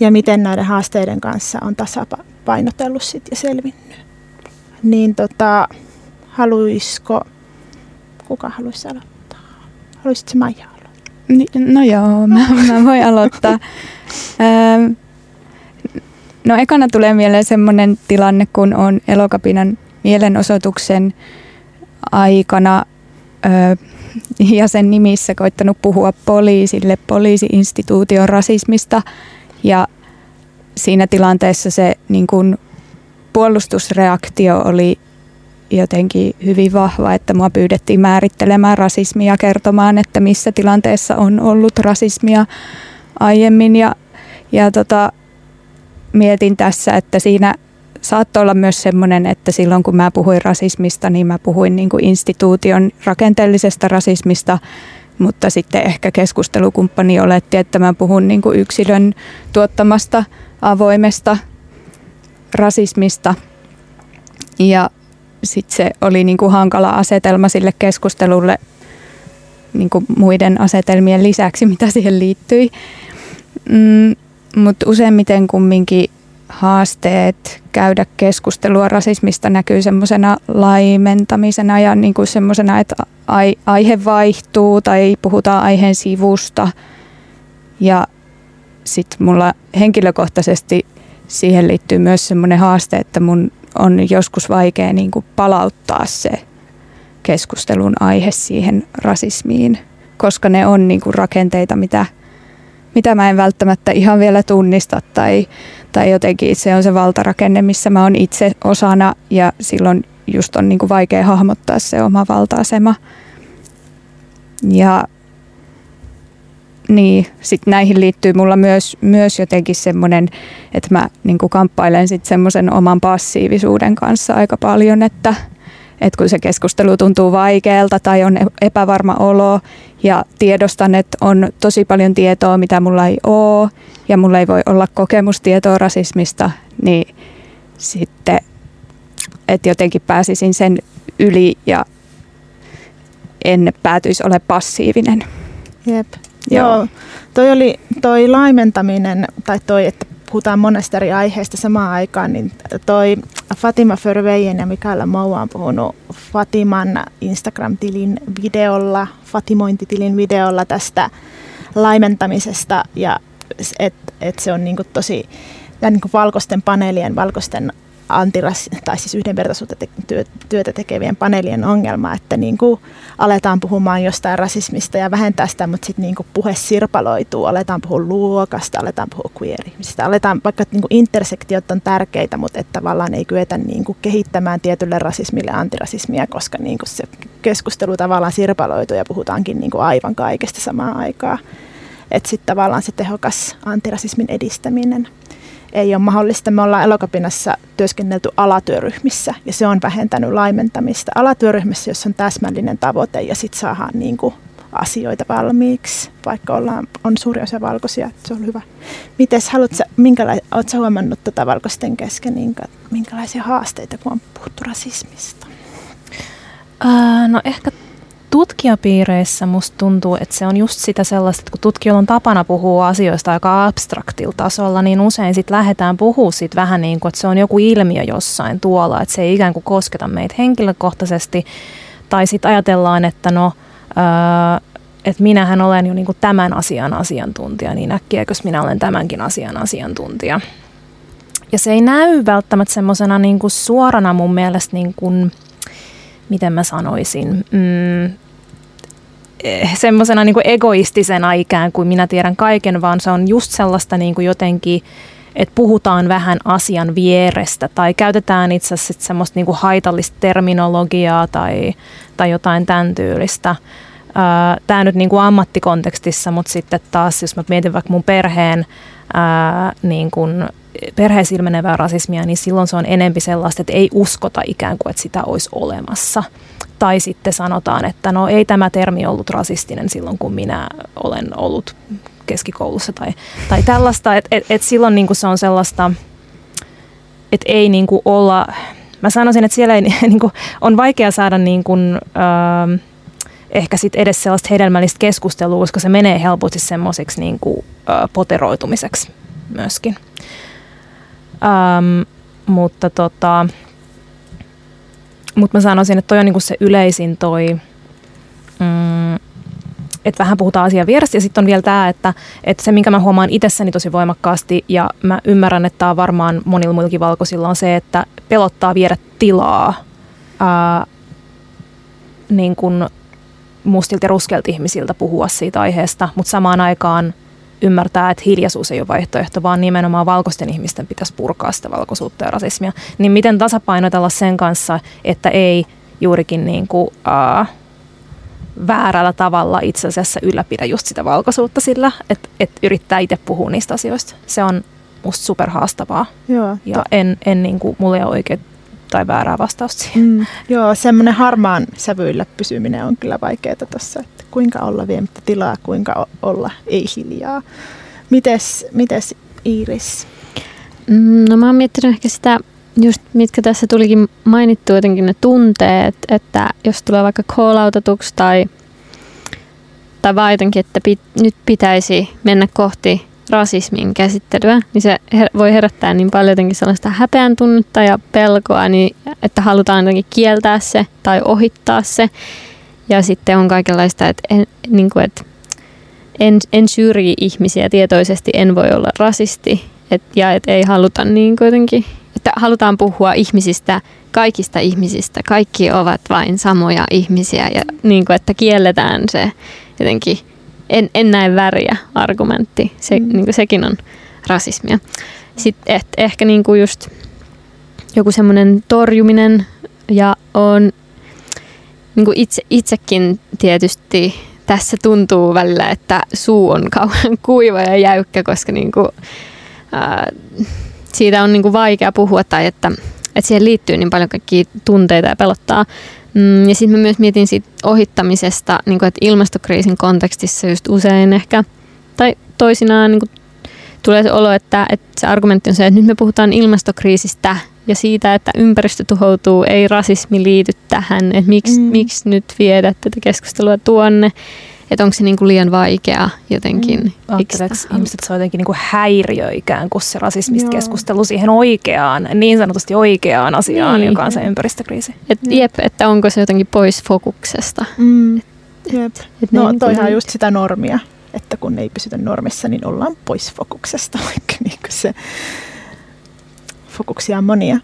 ja miten näiden haasteiden kanssa on tasapainotellut sit ja selvinnyt. Niin tota, haluaisiko, kuka haluaisi aloittaa? Haluaisitko Maija? No joo, mä, mä voin aloittaa. no ekana tulee mieleen semmoinen tilanne, kun on elokapinan mielenosoituksen aikana ja sen nimissä koittanut puhua poliisille poliisiinstituution rasismista ja siinä tilanteessa se niin kuin puolustusreaktio oli jotenkin hyvin vahva, että mua pyydettiin määrittelemään rasismia, kertomaan, että missä tilanteessa on ollut rasismia aiemmin ja, ja tota, mietin tässä, että siinä saattoi olla myös semmoinen, että silloin kun mä puhuin rasismista, niin mä puhuin niin kuin instituution rakenteellisesta rasismista, mutta sitten ehkä keskustelukumppani oletti, että mä puhun niin kuin yksilön tuottamasta avoimesta rasismista. Ja sitten se oli niin kuin hankala asetelma sille keskustelulle niin kuin muiden asetelmien lisäksi, mitä siihen liittyi. Mm, mutta useimmiten kumminkin haasteet käydä keskustelua rasismista näkyy semmoisena laimentamisena ja niin kuin semmoisena, että aihe vaihtuu tai puhutaan aiheen sivusta. Ja sitten mulla henkilökohtaisesti siihen liittyy myös semmoinen haaste, että mun on joskus vaikea niin kuin palauttaa se keskustelun aihe siihen rasismiin, koska ne on niin kuin rakenteita, mitä, mitä mä en välttämättä ihan vielä tunnista tai, tai jotenkin se on se valtarakenne, missä mä oon itse osana ja silloin just on niin kuin vaikea hahmottaa se oma valta-asema. Ja niin, sitten näihin liittyy mulla myös, myös jotenkin semmoinen, että mä niin kamppailen sitten semmoisen oman passiivisuuden kanssa aika paljon, että, että kun se keskustelu tuntuu vaikealta tai on epävarma olo ja tiedostan, että on tosi paljon tietoa, mitä mulla ei ole ja mulla ei voi olla kokemustietoa rasismista, niin sitten, että jotenkin pääsisin sen yli ja en päätyisi ole passiivinen. Jep. Joo. Joo. Toi oli toi laimentaminen, tai toi, että puhutaan monesta eri aiheesta samaan aikaan, niin toi Fatima Förvejen ja Mikaela Moua on puhunut Fatiman Instagram-tilin videolla, Fatimointitilin videolla tästä laimentamisesta ja että et se on niinku tosi ja niinku valkoisten paneelien, valkoisten antiras, tai siis yhdenvertaisuutta te, työ, työtä tekevien paneelien ongelma, että niin kuin aletaan puhumaan jostain rasismista ja vähentää sitä, mutta sitten niin kuin puhe sirpaloituu, aletaan puhua luokasta, aletaan puhua queer-ihmisistä, aletaan, vaikka niin kuin intersektiot on tärkeitä, mutta että tavallaan ei kyetä niin kuin kehittämään tietylle rasismille antirasismia, koska niin kuin se keskustelu tavallaan sirpaloituu ja puhutaankin niin kuin aivan kaikesta samaan aikaan. Että sitten tavallaan se tehokas antirasismin edistäminen ei ole mahdollista. Me ollaan elokapinassa työskennelty alatyöryhmissä ja se on vähentänyt laimentamista. Alatyöryhmissä, jos on täsmällinen tavoite ja sitten saadaan niin kuin asioita valmiiksi, vaikka ollaan, on suuri osa valkoisia, se on hyvä. Mites, haluatko, minkälaisia, oletko huomannut tuota valkoisten kesken, niin, minkälaisia haasteita, kun on puhuttu rasismista? Ää, no ehkä tutkijapiireissä musta tuntuu, että se on just sitä sellaista, että kun tutkijoilla on tapana puhua asioista aika abstraktilla tasolla, niin usein sitten lähdetään puhua siitä vähän niin kuin, että se on joku ilmiö jossain tuolla, että se ei ikään kuin kosketa meitä henkilökohtaisesti, tai sitten ajatellaan, että no, öö, että minähän olen jo niin kuin tämän asian asiantuntija, niin äkkiäkös minä olen tämänkin asian asiantuntija. Ja se ei näy välttämättä semmoisena niin suorana mun mielestä, niin miten mä sanoisin, mm, eh, semmoisena niin egoistisena ikään kuin minä tiedän kaiken, vaan se on just sellaista niin kuin jotenkin, että puhutaan vähän asian vierestä tai käytetään itse asiassa semmoista niin kuin haitallista terminologiaa tai, tai jotain tämän tyylistä. Tämä nyt niin kuin ammattikontekstissa, mutta sitten taas, jos mä mietin vaikka mun perheen ää, niin kuin perheessä ilmenevää rasismia, niin silloin se on enempi sellaista, että ei uskota ikään kuin, että sitä olisi olemassa. Tai sitten sanotaan, että no ei tämä termi ollut rasistinen silloin, kun minä olen ollut keskikoulussa tai, tai tällaista. Että et, et silloin niin kuin se on sellaista, että ei niin kuin olla, mä sanoisin, että siellä ei, niin kuin, on vaikea saada niin kuin, öö, ehkä sit edes sellaista hedelmällistä keskustelua, koska se menee helposti semmoiseksi niin kuin, öö, poteroitumiseksi myöskin. Ähm, mutta tota, mut mä sanoisin, että toi on niinku se yleisin toi, mm, että vähän puhutaan asian vierestä. Ja sitten on vielä tämä, että, että se, minkä mä huomaan itsessäni tosi voimakkaasti, ja mä ymmärrän, että tämä on varmaan monilla muillakin valkoisilla, on se, että pelottaa viedä tilaa ää, niin kuin mustilta ja ruskelta ihmisiltä puhua siitä aiheesta, mutta samaan aikaan – ymmärtää, että hiljaisuus ei ole vaihtoehto, vaan nimenomaan valkoisten ihmisten pitäisi purkaa sitä valkoisuutta ja rasismia. Niin miten tasapainotella sen kanssa, että ei juurikin niin kuin, uh, väärällä tavalla itse asiassa ylläpidä just sitä valkoisuutta sillä, että, että yrittää itse puhua niistä asioista. Se on musta superhaastavaa. Joo, ja to- en, en niin kuin, mulla ei ole oikein tai väärää vastausta siihen. Mm, joo, semmoinen harmaan sävyillä pysyminen on kyllä vaikeaa tuossa, että kuinka olla viemättä tilaa, kuinka olla ei hiljaa. Mites, mites Iiris? Mm, no mä oon miettinyt ehkä sitä, just mitkä tässä tulikin mainittu jotenkin ne tunteet, että jos tulee vaikka call tai, tai vaan jotenkin, että pit, nyt pitäisi mennä kohti rasismin käsittelyä, niin se her- voi herättää niin paljon jotenkin sellaista häpeän tunnetta ja pelkoa, niin, että halutaan jotenkin kieltää se tai ohittaa se. Ja sitten on kaikenlaista, että en, niin kuin, että en, en syrji ihmisiä tietoisesti, en voi olla rasisti. Et, ja että ei haluta niin kuitenkin, että halutaan puhua ihmisistä, kaikista ihmisistä. Kaikki ovat vain samoja ihmisiä ja niin kuin, että kielletään se jotenkin en, en näe väriä argumentti. Se, mm. niin kuin sekin on rasismia. Sitten et, ehkä niin kuin just joku semmoinen torjuminen ja on niin kuin itse, itsekin tietysti tässä tuntuu välillä, että suu on kauan kuiva ja jäykkä, koska niin kuin, ää, siitä on niin kuin vaikea puhua tai että, että siihen liittyy niin paljon kaikkia tunteita ja pelottaa. Mm, ja sitten mä myös mietin siitä ohittamisesta, niin kuin, että ilmastokriisin kontekstissa just usein ehkä, tai toisinaan niin kuin, tulee se olo, että, että se argumentti on se, että nyt me puhutaan ilmastokriisistä ja siitä, että ympäristö tuhoutuu, ei rasismi liity tähän, että miksi, mm. miksi nyt viedä tätä keskustelua tuonne että onko se niin kuin liian vaikea jotenkin. Mm. ihmiset se on jotenkin niin kuin häiriö ikään kuin se rasismista keskustelu siihen oikeaan, niin sanotusti oikeaan asiaan, niin. joka on se ympäristökriisi. Et, jep, että onko se jotenkin pois fokuksesta. Mm. Jep. Et no niin toihan on just sitä normia, että kun ei pysytä normissa, niin ollaan pois fokuksesta, vaikka niin kuin se fokuksia on monia.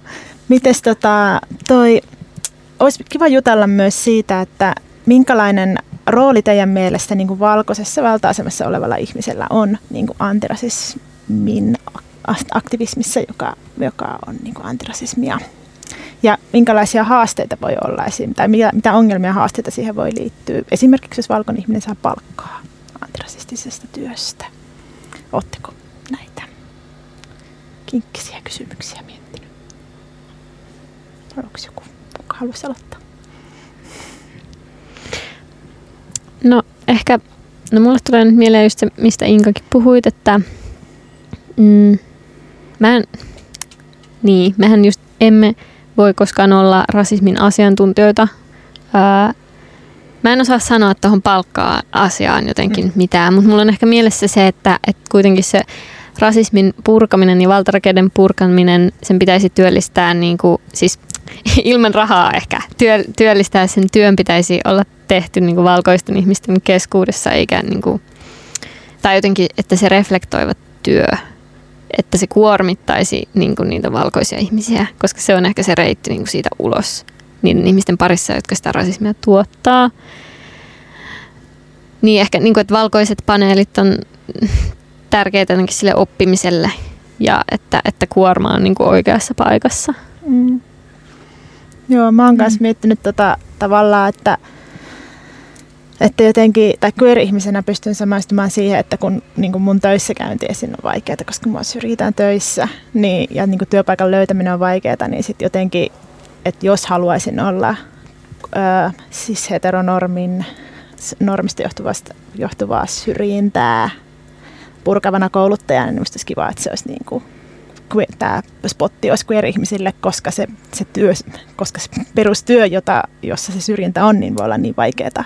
Mites tota, toi, olisi kiva jutella myös siitä, että minkälainen rooli teidän mielestä niin kuin valkoisessa valta-asemassa olevalla ihmisellä on niin kuin antirasismin aktivismissa, joka, joka on niin kuin antirasismia? Ja minkälaisia haasteita voi olla esim. tai mitä, mitä ongelmia ja haasteita siihen voi liittyä? Esimerkiksi jos valkoinen ihminen saa palkkaa antirasistisesta työstä. Oletteko näitä kinkkisiä kysymyksiä miettinyt? Onko joku, kuka haluaisi aloittaa? No ehkä, no mulle tulee nyt mieleen just se, mistä Inkakin puhuit, että mm, mä en, niin, mehän just emme voi koskaan olla rasismin asiantuntijoita, ää, Mä en osaa sanoa tuohon palkkaa asiaan jotenkin mm. mitään, mutta mulla on ehkä mielessä se, että, että kuitenkin se rasismin purkaminen ja valtarakeiden purkaminen, sen pitäisi työllistää niin kuin, siis ilman rahaa ehkä työ, työllistää sen työn pitäisi olla tehty niin kuin valkoisten ihmisten keskuudessa eikä niin kuin, tai jotenkin, että se reflektoiva työ, että se kuormittaisi niin kuin niitä valkoisia ihmisiä, koska se on ehkä se reitti niin kuin siitä ulos niiden ihmisten parissa, jotka sitä rasismia tuottaa. Niin ehkä, niin kuin, että valkoiset paneelit on tärkeitä sille oppimiselle ja että, että kuorma on niin kuin oikeassa paikassa. Mm. Joo, mä oon myös mm. miettinyt tota, tavallaan, että, että jotenkin, tai queer-ihmisenä pystyn samaistumaan siihen, että kun niin kuin mun töissä käynti esiin on vaikeaa, koska mua syrjitään töissä, niin, ja niin kuin työpaikan löytäminen on vaikeaa, niin sitten jotenkin, että jos haluaisin olla ö, siis heteronormin normista johtuvasta, johtuvaa syrjintää purkavana kouluttajana, niin minusta olisi kiva, että se olisi niin kuin tämä spotti olisi queer-ihmisille, koska se, se, työ, koska se perustyö, jota, jossa se syrjintä on, niin voi olla niin vaikeaa, että,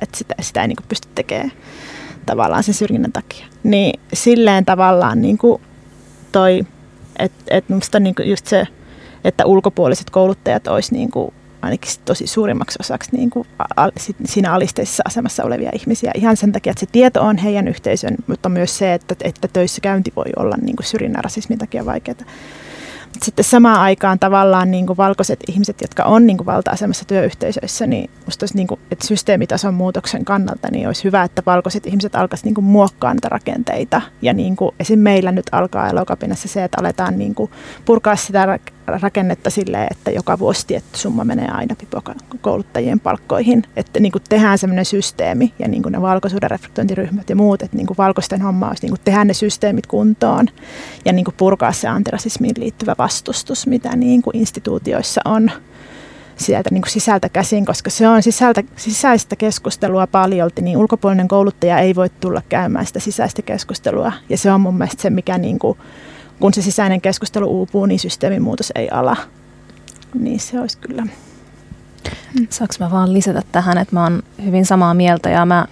että sitä, sitä ei niin kuin pysty tekemään tavallaan sen syrjinnän takia. Niin silleen tavallaan niin kuin toi, että et minusta niin kuin just se, että ulkopuoliset kouluttajat olisi niin kuin ainakin tosi suurimmaksi osaksi niin kuin siinä alisteisessa asemassa olevia ihmisiä. Ihan sen takia, että se tieto on heidän yhteisön, mutta myös se, että, että töissä käynti voi olla niin kuin syrjinnän rasismin takia vaikeaa sitten samaan aikaan tavallaan niin kuin valkoiset ihmiset, jotka on niin kuin valta-asemassa työyhteisöissä, niin musta olisi, niin kuin, että systeemitason muutoksen kannalta niin olisi hyvä, että valkoiset ihmiset alkaisivat niin muokkaa niitä rakenteita. Ja niin kuin, esim. meillä nyt alkaa elokapinassa se, että aletaan niin kuin purkaa sitä rakennetta silleen, että joka vuosi tietty summa menee aina kouluttajien palkkoihin. Että niin kuin tehdään semmoinen systeemi ja niin kuin ne valkoisuuden reflektointiryhmät ja muut, että niin kuin valkoisten homma olisi niin kuin tehdä ne systeemit kuntoon ja niin kuin purkaa se antirasismiin liittyvä vastustus, mitä niin kuin instituutioissa on sieltä niin kuin sisältä käsin, koska se on sisältä, sisäistä keskustelua paljolti, niin ulkopuolinen kouluttaja ei voi tulla käymään sitä sisäistä keskustelua. Ja se on mun mielestä se, mikä niin kuin, kun se sisäinen keskustelu uupuu, niin systeemimuutos ei ala. Niin se olisi kyllä. Saanko mä vaan lisätä tähän, että mä oon hyvin samaa mieltä ja mä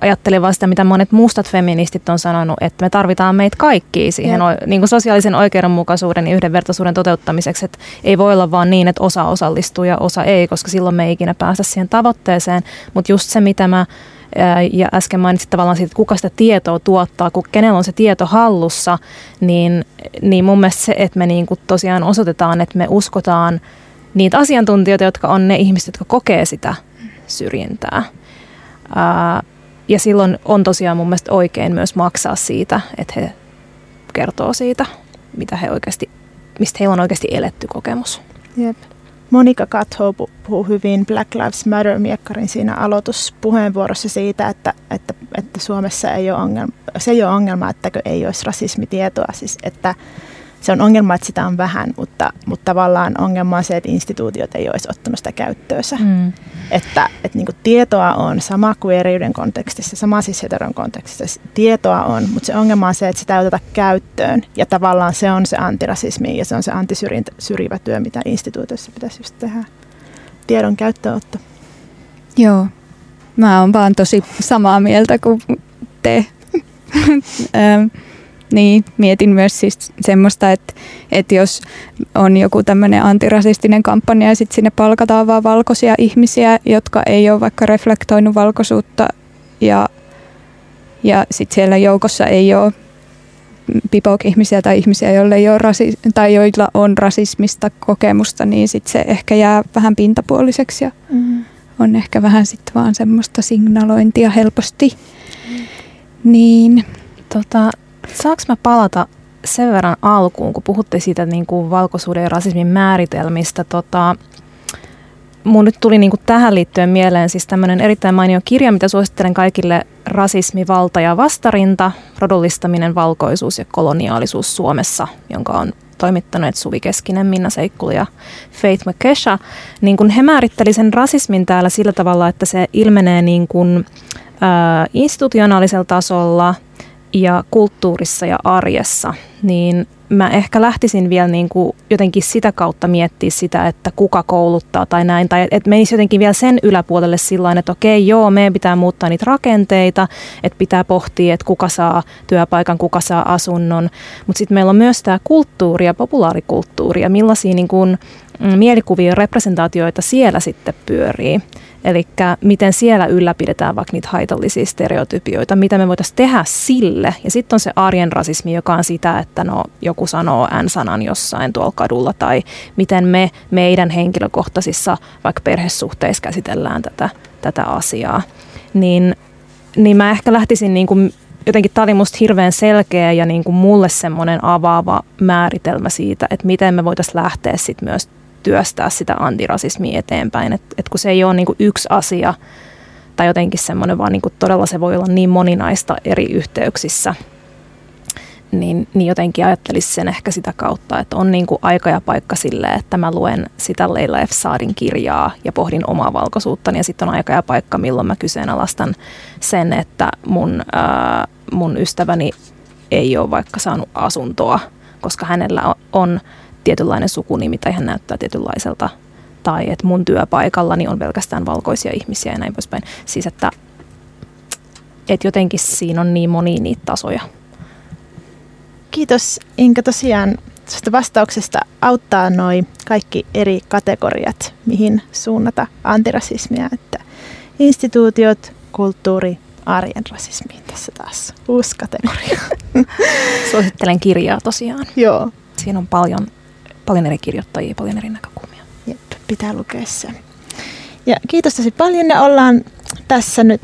ajattelen vaan sitä, mitä monet mustat feministit on sanonut, että me tarvitaan meitä kaikki siihen o, niin kuin sosiaalisen oikeudenmukaisuuden ja yhdenvertaisuuden toteuttamiseksi. Että ei voi olla vaan niin, että osa osallistuu ja osa ei, koska silloin me ei ikinä päästä siihen tavoitteeseen. Mutta just se, mitä mä ja äsken mainitsit tavallaan siitä, että kuka sitä tietoa tuottaa, kun kenellä on se tieto hallussa, niin, niin mun mielestä se, että me niin kuin tosiaan osoitetaan, että me uskotaan niitä asiantuntijoita, jotka on ne ihmiset, jotka kokee sitä syrjintää. Ää, ja silloin on tosiaan mun mielestä oikein myös maksaa siitä, että he kertoo siitä, mitä he oikeasti, mistä heillä on oikeasti eletty kokemus. Jep. Monika Katho puhuu hyvin Black Lives Matter-miekkarin siinä aloituspuheenvuorossa siitä, että, että, että Suomessa ei ole ongelma, se ei ole ongelma, että ei olisi rasismitietoa. Siis, että se on ongelma, että sitä on vähän, mutta, mutta tavallaan ongelma on se, että instituutiot ei olisi ottanut sitä käyttöönsä. Mm. Että, että niin tietoa on sama kuin eriyden kontekstissa, sama siis heteron kontekstissa. Tietoa on, mutta se ongelma on se, että sitä ei oteta käyttöön. Ja tavallaan se on se antirasismi ja se on se antisyrjivä työ, mitä instituutioissa pitäisi just tehdä. Tiedon käyttöönotto. Joo, mä oon vaan tosi samaa mieltä kuin te. Niin, mietin myös siis semmoista, että, että jos on joku tämmöinen antirasistinen kampanja ja sitten sinne palkataan vaan valkoisia ihmisiä, jotka ei ole vaikka reflektoinut valkoisuutta ja, ja sitten siellä joukossa ei ole pipok-ihmisiä tai ihmisiä, joille ei ole rasi- tai joilla on rasismista kokemusta, niin sitten se ehkä jää vähän pintapuoliseksi ja mm. on ehkä vähän sitten vaan semmoista signalointia helposti. Mm. Niin. Tota, Saanko mä palata sen verran alkuun, kun puhutte siitä niin kuin valkoisuuden ja rasismin määritelmistä. Tota, mun nyt tuli niin kuin tähän liittyen mieleen siis tämmöinen erittäin mainio kirja, mitä suosittelen kaikille rasismi, valta ja vastarinta, rodullistaminen, valkoisuus ja koloniaalisuus Suomessa, jonka on toimittaneet Suvi Keskinen, Minna Seikkulu ja Faith McKesha, niin kun he määritteli sen rasismin täällä sillä tavalla, että se ilmenee niin kun, ä, institutionaalisella tasolla – ja kulttuurissa ja arjessa, niin mä ehkä lähtisin vielä niin kuin jotenkin sitä kautta miettiä sitä, että kuka kouluttaa tai näin. Tai että menisi jotenkin vielä sen yläpuolelle sillä että okei, joo, meidän pitää muuttaa niitä rakenteita, että pitää pohtia, että kuka saa työpaikan, kuka saa asunnon. Mutta sitten meillä on myös tämä kulttuuri ja populaarikulttuuri ja millaisia niin kuin, mielikuvia ja representaatioita siellä sitten pyörii. Eli miten siellä ylläpidetään vaikka niitä haitallisia stereotypioita, mitä me voitaisiin tehdä sille. Ja sitten on se arjen rasismi, joka on sitä, että no, joku sanoo N-sanan jossain tuolla kadulla, tai miten me meidän henkilökohtaisissa vaikka perhesuhteissa käsitellään tätä, tätä asiaa. Niin, niin mä ehkä lähtisin niin kuin jotenkin tämä oli musta hirveän selkeä ja niin kuin mulle semmoinen avaava määritelmä siitä, että miten me voitaisiin lähteä sitten myös työstää sitä antirasismia eteenpäin. Et, et kun se ei ole niin kuin yksi asia tai jotenkin semmoinen, vaan niin kuin todella se voi olla niin moninaista eri yhteyksissä, niin, niin jotenkin ajattelisin sen ehkä sitä kautta, että on niin kuin aika ja paikka sille, että mä luen sitä Leila F. Saadin kirjaa ja pohdin omaa valkoisuuttani ja sitten on aika ja paikka, milloin mä kyseenalaistan sen, että mun, ää, mun ystäväni ei ole vaikka saanut asuntoa, koska hänellä on tietynlainen sukunimi tai hän näyttää tietynlaiselta tai että mun työpaikallani on pelkästään valkoisia ihmisiä ja näin poispäin. Siis että, että jotenkin siinä on niin moni niitä tasoja. Kiitos Inka tosiaan tästä vastauksesta auttaa noin kaikki eri kategoriat, mihin suunnata antirasismia, että instituutiot, kulttuuri, arjen rasismi tässä taas uusi kategoria. Suosittelen kirjaa tosiaan. Joo. Siinä on paljon paljon eri kirjoittajia, paljon eri näkökulmia. Jep, pitää lukea se. Ja kiitos tosi paljon. Ne ollaan tässä nyt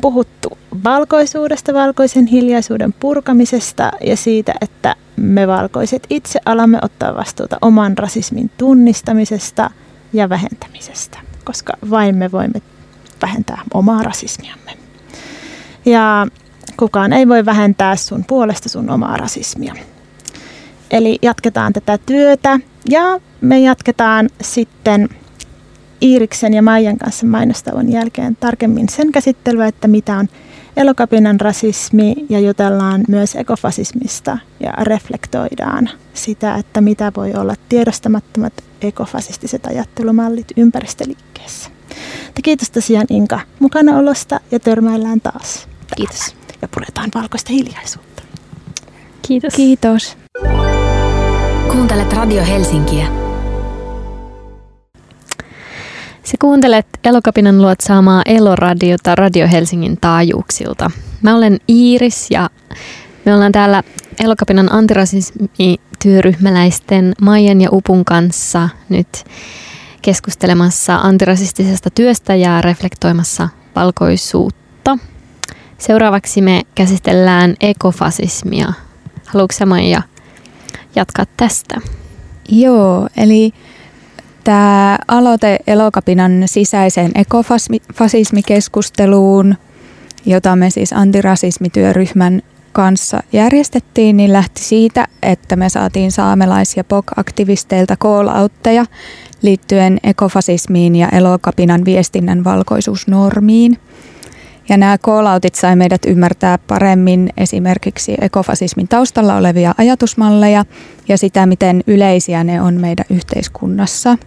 puhuttu valkoisuudesta, valkoisen hiljaisuuden purkamisesta ja siitä, että me valkoiset itse alamme ottaa vastuuta oman rasismin tunnistamisesta ja vähentämisestä, koska vain me voimme vähentää omaa rasismiamme. Ja kukaan ei voi vähentää sun puolesta sun omaa rasismia. Eli jatketaan tätä työtä ja me jatketaan sitten Iiriksen ja Maijan kanssa mainostavan jälkeen tarkemmin sen käsittelyä, että mitä on elokapinan rasismi ja jutellaan myös ekofasismista ja reflektoidaan sitä, että mitä voi olla tiedostamattomat ekofasistiset ajattelumallit ympäristöliikkeessä. kiitos tosiaan Inka mukanaolosta ja törmäillään taas. Kiitos. Ja puretaan valkoista hiljaisuutta. Kiitos. Kiitos. Kuuntelet Radio Helsinkiä. Se kuuntelet Elokapinan luotsaamaa Eloradiota Radio Helsingin taajuuksilta. Mä olen Iiris ja me ollaan täällä Elokapinan antirasismityöryhmäläisten Maijan ja Upun kanssa nyt keskustelemassa antirasistisesta työstä ja reflektoimassa valkoisuutta. Seuraavaksi me käsitellään ekofasismia. Haluatko sä Maija jatkaa tästä? Joo, eli tämä aloite Elokapinan sisäiseen ekofasismikeskusteluun, jota me siis antirasismityöryhmän kanssa järjestettiin, niin lähti siitä, että me saatiin saamelais- ja POK-aktivisteilta call-outteja liittyen ekofasismiin ja elokapinan viestinnän valkoisuusnormiin – ja nämä call-outit sai meidät ymmärtää paremmin esimerkiksi ekofasismin taustalla olevia ajatusmalleja ja sitä, miten yleisiä ne on meidän yhteiskunnassa.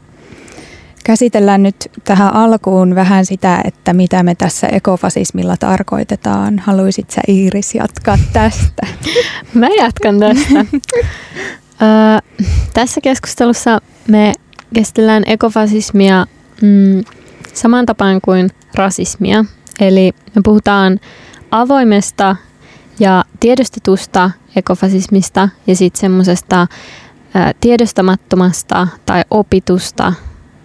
Käsitellään nyt tähän alkuun vähän sitä, että mitä me tässä ekofasismilla tarkoitetaan. Haluaisit sä Iiris jatkaa tästä? Mä jatkan tästä. Ö, tässä keskustelussa me käsitellään ekofasismia mm, saman tapaan kuin rasismia. Eli me puhutaan avoimesta ja tiedostetusta ekofasismista ja sitten semmoisesta tiedostamattomasta tai opitusta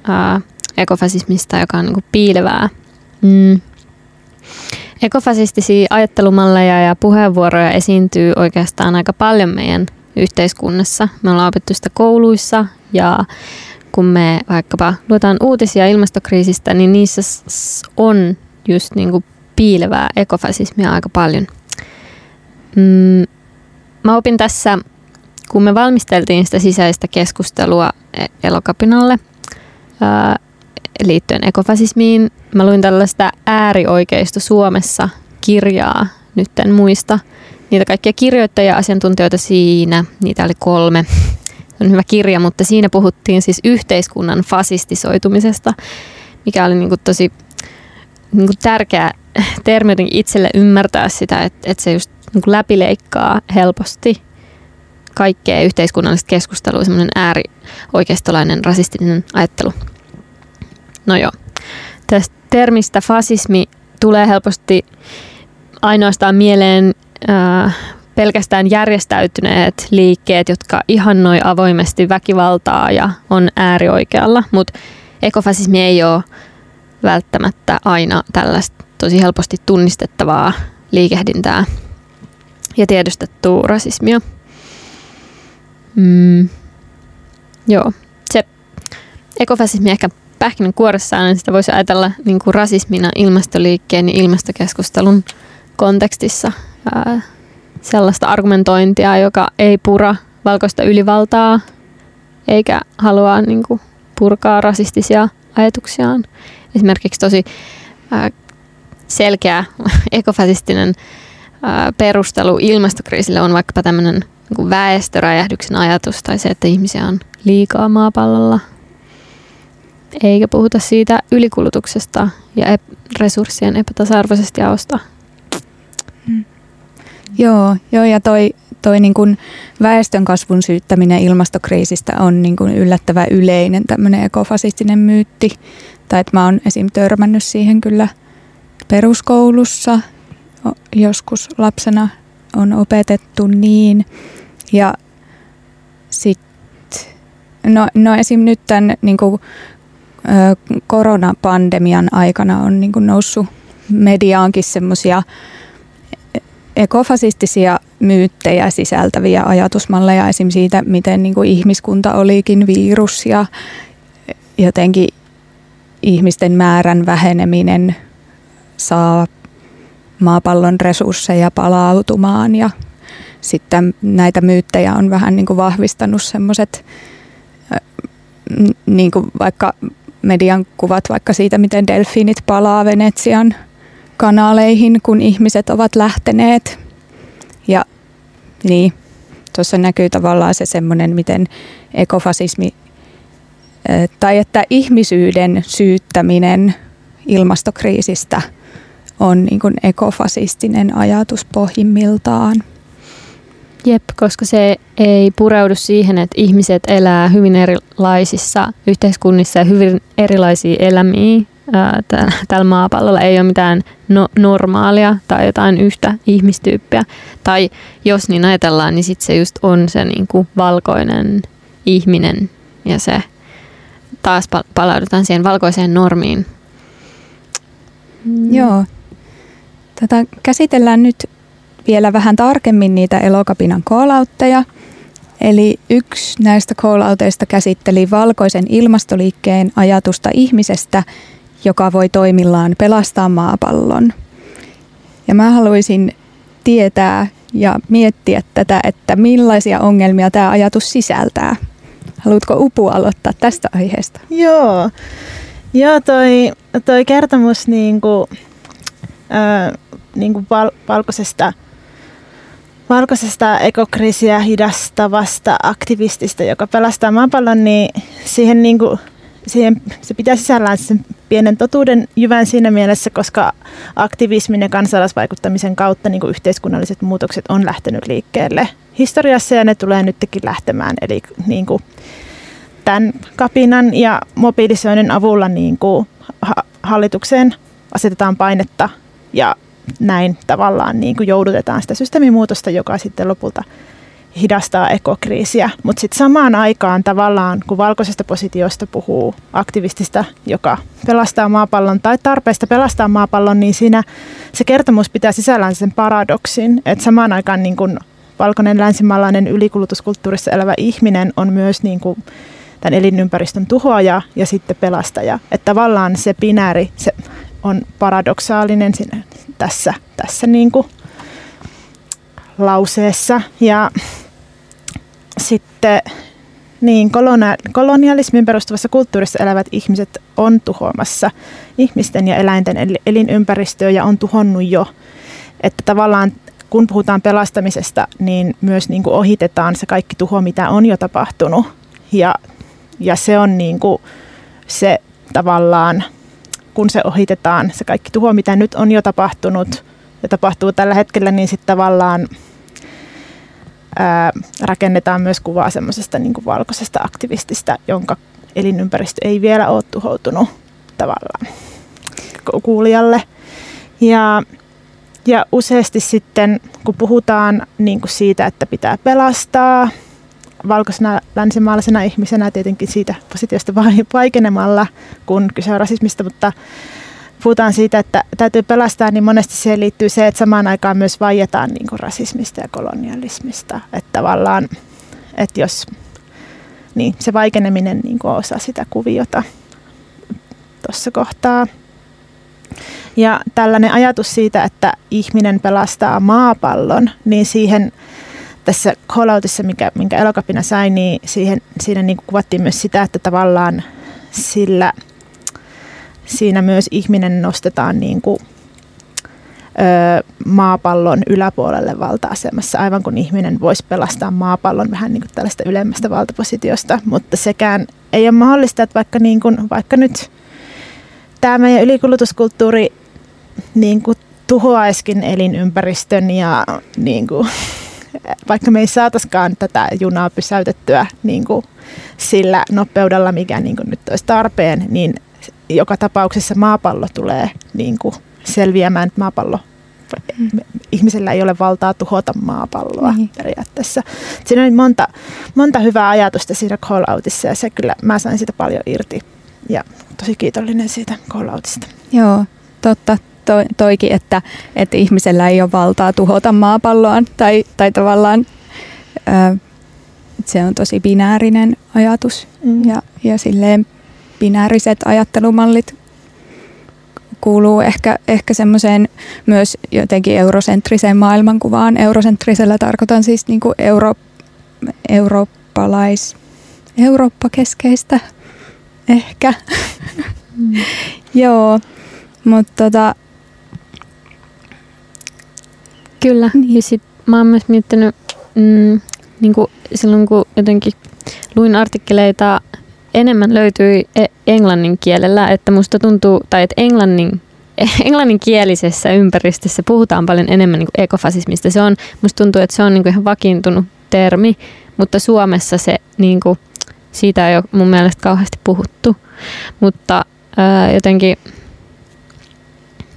ää, ekofasismista, joka on niinku piilevää. Mm. Ekofasistisia ajattelumalleja ja puheenvuoroja esiintyy oikeastaan aika paljon meidän yhteiskunnassa. Me ollaan opettu sitä kouluissa ja kun me vaikkapa luetaan uutisia ilmastokriisistä, niin niissä on just niin kuin piilevää ekofasismia aika paljon. Mm, mä opin tässä, kun me valmisteltiin sitä sisäistä keskustelua e- elokapinalle ää, liittyen ekofasismiin, mä luin tällaista äärioikeisto Suomessa kirjaa, nyt en muista niitä kaikkia kirjoittajia asiantuntijoita siinä. Niitä oli kolme. Se on hyvä kirja, mutta siinä puhuttiin siis yhteiskunnan fasistisoitumisesta, mikä oli niin kuin tosi niin kuin tärkeä termi itselle ymmärtää sitä, että, että se just niin kuin läpileikkaa helposti kaikkea yhteiskunnallista keskustelua, semmoinen äärioikeistolainen rasistinen ajattelu. No joo, tästä termistä fasismi tulee helposti ainoastaan mieleen äh, pelkästään järjestäytyneet liikkeet, jotka ihannoi avoimesti väkivaltaa ja on äärioikealla, mutta ekofasismi ei ole välttämättä aina tällaista tosi helposti tunnistettavaa liikehdintää ja tiedostettua rasismia. Mm. Joo, se ekofasismi ehkä pähkinänkuoressaan, niin sitä voisi ajatella niin kuin rasismina ilmastoliikkeen ja ilmastokeskustelun kontekstissa ää, sellaista argumentointia, joka ei pura valkoista ylivaltaa eikä halua niin kuin, purkaa rasistisia ajatuksiaan. Esimerkiksi tosi ää, selkeä ekofasistinen ää, perustelu ilmastokriisille on vaikkapa tämmöinen niin väestöräjähdyksen ajatus tai se, että ihmisiä on liikaa maapallolla. Eikä puhuta siitä ylikulutuksesta ja ep- resurssien epätasa-arvoisesta jaosta. Mm. Joo, joo, ja toi, toi niin kuin väestön kasvun syyttäminen ilmastokriisistä on niin kuin yllättävän yleinen tämmöinen ekofasistinen myytti. Tai että mä oon esim. törmännyt siihen kyllä peruskoulussa joskus lapsena on opetettu niin. Ja sitten, no, no esim. nyt tämän niin kuin, koronapandemian aikana on niin kuin noussut mediaankin semmoisia ekofasistisia myyttejä sisältäviä ajatusmalleja esim. siitä, miten niin kuin ihmiskunta olikin virus ja jotenkin ihmisten määrän väheneminen saa maapallon resursseja palautumaan ja sitten näitä myyttejä on vähän niin kuin vahvistanut semmoiset niin kuin vaikka median kuvat vaikka siitä, miten delfiinit palaa Venetsian kanaleihin, kun ihmiset ovat lähteneet. Ja niin, tuossa näkyy tavallaan se semmoinen, miten ekofasismi tai että ihmisyyden syyttäminen ilmastokriisistä on niin kuin ekofasistinen ajatus pohjimmiltaan. Jep, koska se ei pureudu siihen, että ihmiset elää hyvin erilaisissa yhteiskunnissa ja hyvin erilaisia elämiä tällä maapallolla. Ei ole mitään no, normaalia tai jotain yhtä ihmistyyppiä. Tai jos niin ajatellaan, niin sitten se just on se niin kuin valkoinen ihminen ja se taas palaudutaan siihen valkoiseen normiin. Mm. Joo. Tätä käsitellään nyt vielä vähän tarkemmin niitä elokapinan koolautteja. Eli yksi näistä koolauteista käsitteli valkoisen ilmastoliikkeen ajatusta ihmisestä, joka voi toimillaan pelastaa maapallon. Ja mä haluaisin tietää ja miettiä tätä, että millaisia ongelmia tämä ajatus sisältää. Haluatko Upu aloittaa tästä aiheesta? Joo, Joo toi, toi kertomus niin kuin, äh, niin kuin val, valkoisesta, valkoisesta ekokriisiä hidastavasta aktivistista, joka pelastaa maapallon, niin siihen, niin kuin, siihen se pitää sisällään sen pienen totuuden jyvän siinä mielessä, koska aktivismin ja kansalaisvaikuttamisen kautta niin kuin yhteiskunnalliset muutokset on lähtenyt liikkeelle historiassa ja ne tulee nytkin lähtemään. Eli niin kuin, tämän kapinan ja mobilisoinnin avulla niin kuin hallitukseen asetetaan painetta ja näin tavallaan niin kuin joudutetaan sitä systeemimuutosta, joka sitten lopulta hidastaa ekokriisiä. Mutta sitten samaan aikaan tavallaan, kun valkoisesta positiosta puhuu aktivistista, joka pelastaa maapallon tai tarpeesta pelastaa maapallon, niin siinä se kertomus pitää sisällään sen paradoksin, että samaan aikaan niin kun valkoinen länsimaalainen ylikulutuskulttuurissa elävä ihminen on myös niin kuin tämän elinympäristön tuhoaja ja sitten pelastaja. Että tavallaan se binääri se on paradoksaalinen siinä, tässä, tässä niin kuin lauseessa. Ja sitten niin, kolonialismin perustuvassa kulttuurissa elävät ihmiset on tuhoamassa ihmisten ja eläinten elinympäristöä ja on tuhonnut jo. Että tavallaan kun puhutaan pelastamisesta, niin myös niin kuin ohitetaan se kaikki tuho, mitä on jo tapahtunut. Ja, ja se on niin kuin se tavallaan, kun se ohitetaan, se kaikki tuho, mitä nyt on jo tapahtunut ja tapahtuu tällä hetkellä, niin sitten tavallaan ää, rakennetaan myös kuvaa semmoisesta niin valkoisesta aktivistista, jonka elinympäristö ei vielä ole tuhoutunut tavallaan kuulijalle. Ja, ja useasti sitten, kun puhutaan niin kuin siitä, että pitää pelastaa, valkoisena länsimaalaisena ihmisenä tietenkin siitä positiosta vaikenemalla, kun kyse on rasismista, mutta puhutaan siitä, että täytyy pelastaa, niin monesti siihen liittyy se, että samaan aikaan myös vaietaan niin kuin rasismista ja kolonialismista. Että tavallaan, että jos niin se vaikeneminen niin kuin osa sitä kuviota tuossa kohtaa. Ja tällainen ajatus siitä, että ihminen pelastaa maapallon, niin siihen tässä calloutissa, mikä, minkä elokapina sai, niin siihen, siinä niin kuvattiin myös sitä, että tavallaan sillä siinä myös ihminen nostetaan niin kuin, maapallon yläpuolelle valta-asemassa, aivan kun ihminen voisi pelastaa maapallon vähän niin kuin tällaista ylemmästä valtapositiosta, mutta sekään ei ole mahdollista, että vaikka, niin kuin, vaikka nyt tämä meidän ylikulutuskulttuuri niin kuin tuhoaiskin elinympäristön ja niin kuin, vaikka me ei saataiskaan tätä junaa pysäytettyä niin kuin sillä nopeudella, mikä niin kuin nyt olisi tarpeen, niin joka tapauksessa maapallo tulee niin kuin selviämään, että maapallo mm. ihmisellä ei ole valtaa tuhota maapalloa mm. periaatteessa. Siinä oli monta, monta hyvää ajatusta siinä call-outissa ja se kyllä, mä sain siitä paljon irti ja tosi kiitollinen siitä call-outista. Joo, totta. To, toikin, että, että ihmisellä ei ole valtaa tuhota maapalloa tai, tai tavallaan ö, se on tosi binäärinen ajatus mm. ja, ja silleen binääriset ajattelumallit kuuluu ehkä, ehkä semmoiseen myös jotenkin eurosentriseen maailmankuvaan. Eurosentrisellä tarkoitan siis niin kuin euro, eurooppalais, eurooppakeskeistä ehkä. Mm. Joo, mutta tota... Kyllä, niin. ja sit mä oon myös miettinyt, mm, niin kuin silloin kun jotenkin luin artikkeleita enemmän löytyi e- englannin kielellä, että musta tuntuu, tai että englannin englanninkielisessä ympäristössä puhutaan paljon enemmän niin kuin ekofasismista. Se on, musta tuntuu, että se on niin kuin ihan vakiintunut termi, mutta Suomessa se, niin kuin, siitä ei ole mun mielestä kauheasti puhuttu. Mutta ää, jotenkin,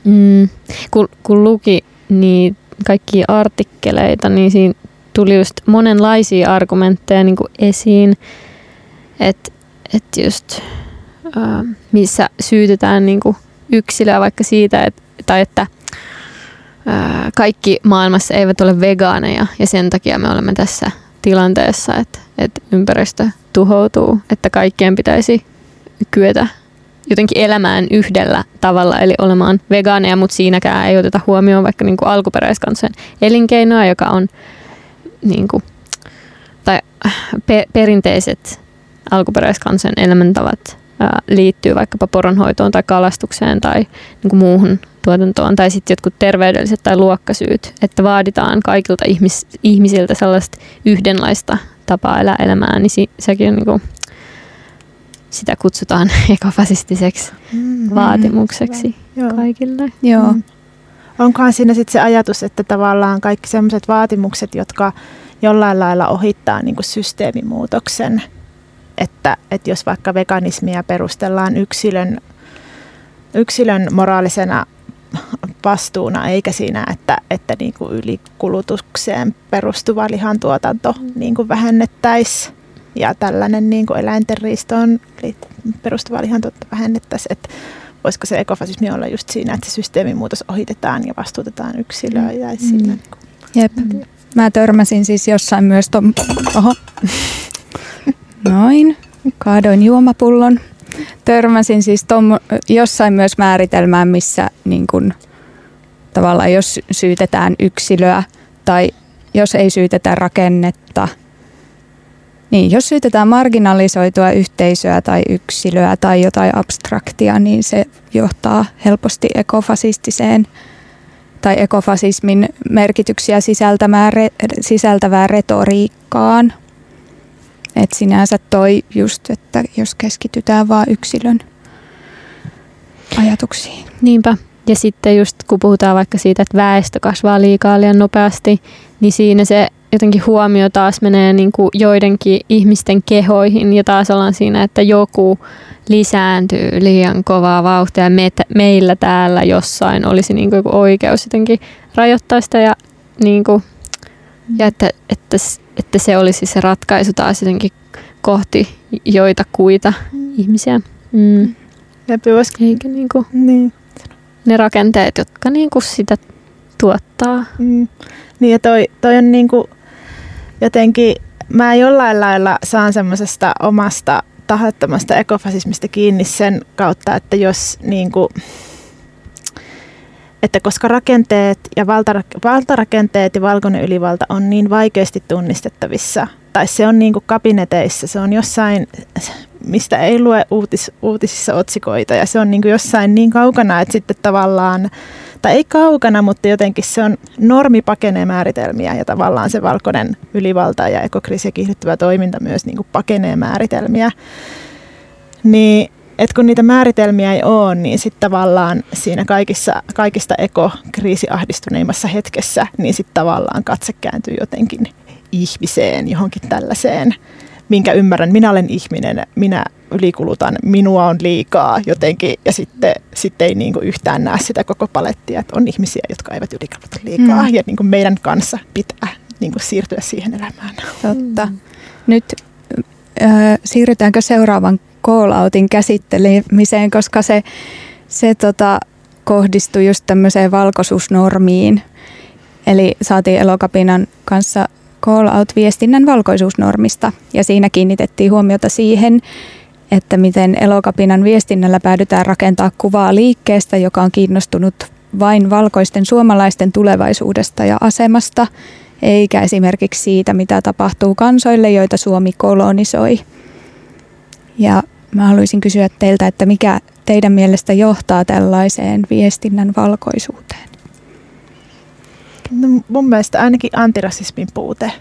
mm, kun, kun luki niin kaikkia artikkeleita, niin siinä tuli just monenlaisia argumentteja niin kuin esiin, että että just missä syytetään niin kuin yksilöä vaikka siitä, että, tai että kaikki maailmassa eivät ole vegaaneja ja sen takia me olemme tässä tilanteessa, että, että ympäristö tuhoutuu, että kaikkien pitäisi kyetä jotenkin elämään yhdellä tavalla, eli olemaan vegaaneja, mutta siinäkään ei oteta huomioon vaikka niin alkuperäiskansojen elinkeinoa, joka on niin kuin, tai pe- perinteiset alkuperäiskansojen elämäntavat liittyy vaikkapa poronhoitoon tai kalastukseen tai niin kuin muuhun tuotantoon tai sitten jotkut terveydelliset tai luokkasyyt, että vaaditaan kaikilta ihmis, ihmisiltä sellaista yhdenlaista tapaa elää elämää, niin si, sekin on niin kuin, sitä kutsutaan ekofasistiseksi mm-hmm. vaatimukseksi mm, kaikille. Joo. Mm. Onkohan siinä sitten se ajatus, että tavallaan kaikki sellaiset vaatimukset, jotka jollain lailla ohittaa niin kuin systeemimuutoksen, että, että jos vaikka veganismia perustellaan yksilön, yksilön moraalisena vastuuna, eikä siinä, että, että niin kuin ylikulutukseen perustuva lihantuotanto mm. niin kuin vähennettäisiin ja tällainen niin kuin eläinten riistoon perustuva lihantuotto vähennettäisiin. Että voisiko se ekofasismi olla just siinä, että se systeemimuutos ohitetaan ja vastuutetaan yksilöä. Ja mm. siinä, niin kuin, Jep. Mä törmäsin siis jossain myös tuon... Oho. Noin, kaadoin juomapullon. Törmäsin siis tom, jossain myös määritelmään, missä niin kun, tavallaan jos syytetään yksilöä tai jos ei syytetä rakennetta, niin jos syytetään marginalisoitua yhteisöä tai yksilöä tai jotain abstraktia, niin se johtaa helposti ekofasistiseen tai ekofasismin merkityksiä sisältävää, sisältävää retoriikkaan. Et sinänsä toi just, että jos keskitytään vain yksilön ajatuksiin. Niinpä. Ja sitten just kun puhutaan vaikka siitä, että väestö kasvaa liikaa liian nopeasti, niin siinä se jotenkin huomio taas menee niin kuin joidenkin ihmisten kehoihin ja taas ollaan siinä, että joku lisääntyy liian kovaa vauhtia me, meillä täällä jossain olisi niin kuin oikeus jotenkin rajoittaa sitä ja, niin kuin, ja että, että, että se olisi se ratkaisu taas jotenkin kohti joita kuita mm. ihmisiä. Mm. Eikä niin kuin, niin. ne rakenteet, jotka niin kuin sitä tuottaa. Mm. Niin ja toi, toi on niin kuin jotenkin, mä jollain lailla saan semmoisesta omasta tahattomasta ekofasismista kiinni sen kautta, että jos niin kuin, että koska rakenteet ja valtarakenteet ja valkoinen ylivalta on niin vaikeasti tunnistettavissa, tai se on niin kuin kabineteissa, se on jossain, mistä ei lue uutis, uutisissa otsikoita, ja se on niin kuin jossain niin kaukana, että sitten tavallaan tai ei kaukana, mutta jotenkin se on normi pakenee määritelmiä ja tavallaan se valkoinen ylivalta ja ekokriisi ja kiihdyttävä toiminta myös niin kuin pakenee määritelmiä. Niin et kun niitä määritelmiä ei ole, niin sitten tavallaan siinä kaikissa, kaikista ekokriisiahdistuneimmassa hetkessä, niin sitten tavallaan katse kääntyy jotenkin ihmiseen, johonkin tällaiseen minkä ymmärrän, minä olen ihminen, minä ylikulutan, minua on liikaa jotenkin ja sitten, sitten ei niin kuin yhtään näe sitä koko palettia, että on ihmisiä, jotka eivät ylikuluta liikaa mm. ja niin kuin meidän kanssa pitää niin kuin siirtyä siihen elämään. Totta. Nyt äh, siirrytäänkö seuraavan call-outin käsittelemiseen, koska se, se tota, kohdistui just tämmöiseen valkoisuusnormiin. Eli saatiin Elokapinan kanssa call out viestinnän valkoisuusnormista ja siinä kiinnitettiin huomiota siihen, että miten elokapinan viestinnällä päädytään rakentaa kuvaa liikkeestä, joka on kiinnostunut vain valkoisten suomalaisten tulevaisuudesta ja asemasta, eikä esimerkiksi siitä, mitä tapahtuu kansoille, joita Suomi kolonisoi. Ja mä haluaisin kysyä teiltä, että mikä teidän mielestä johtaa tällaiseen viestinnän valkoisuuteen? No, mun mielestä ainakin antirasismin puute.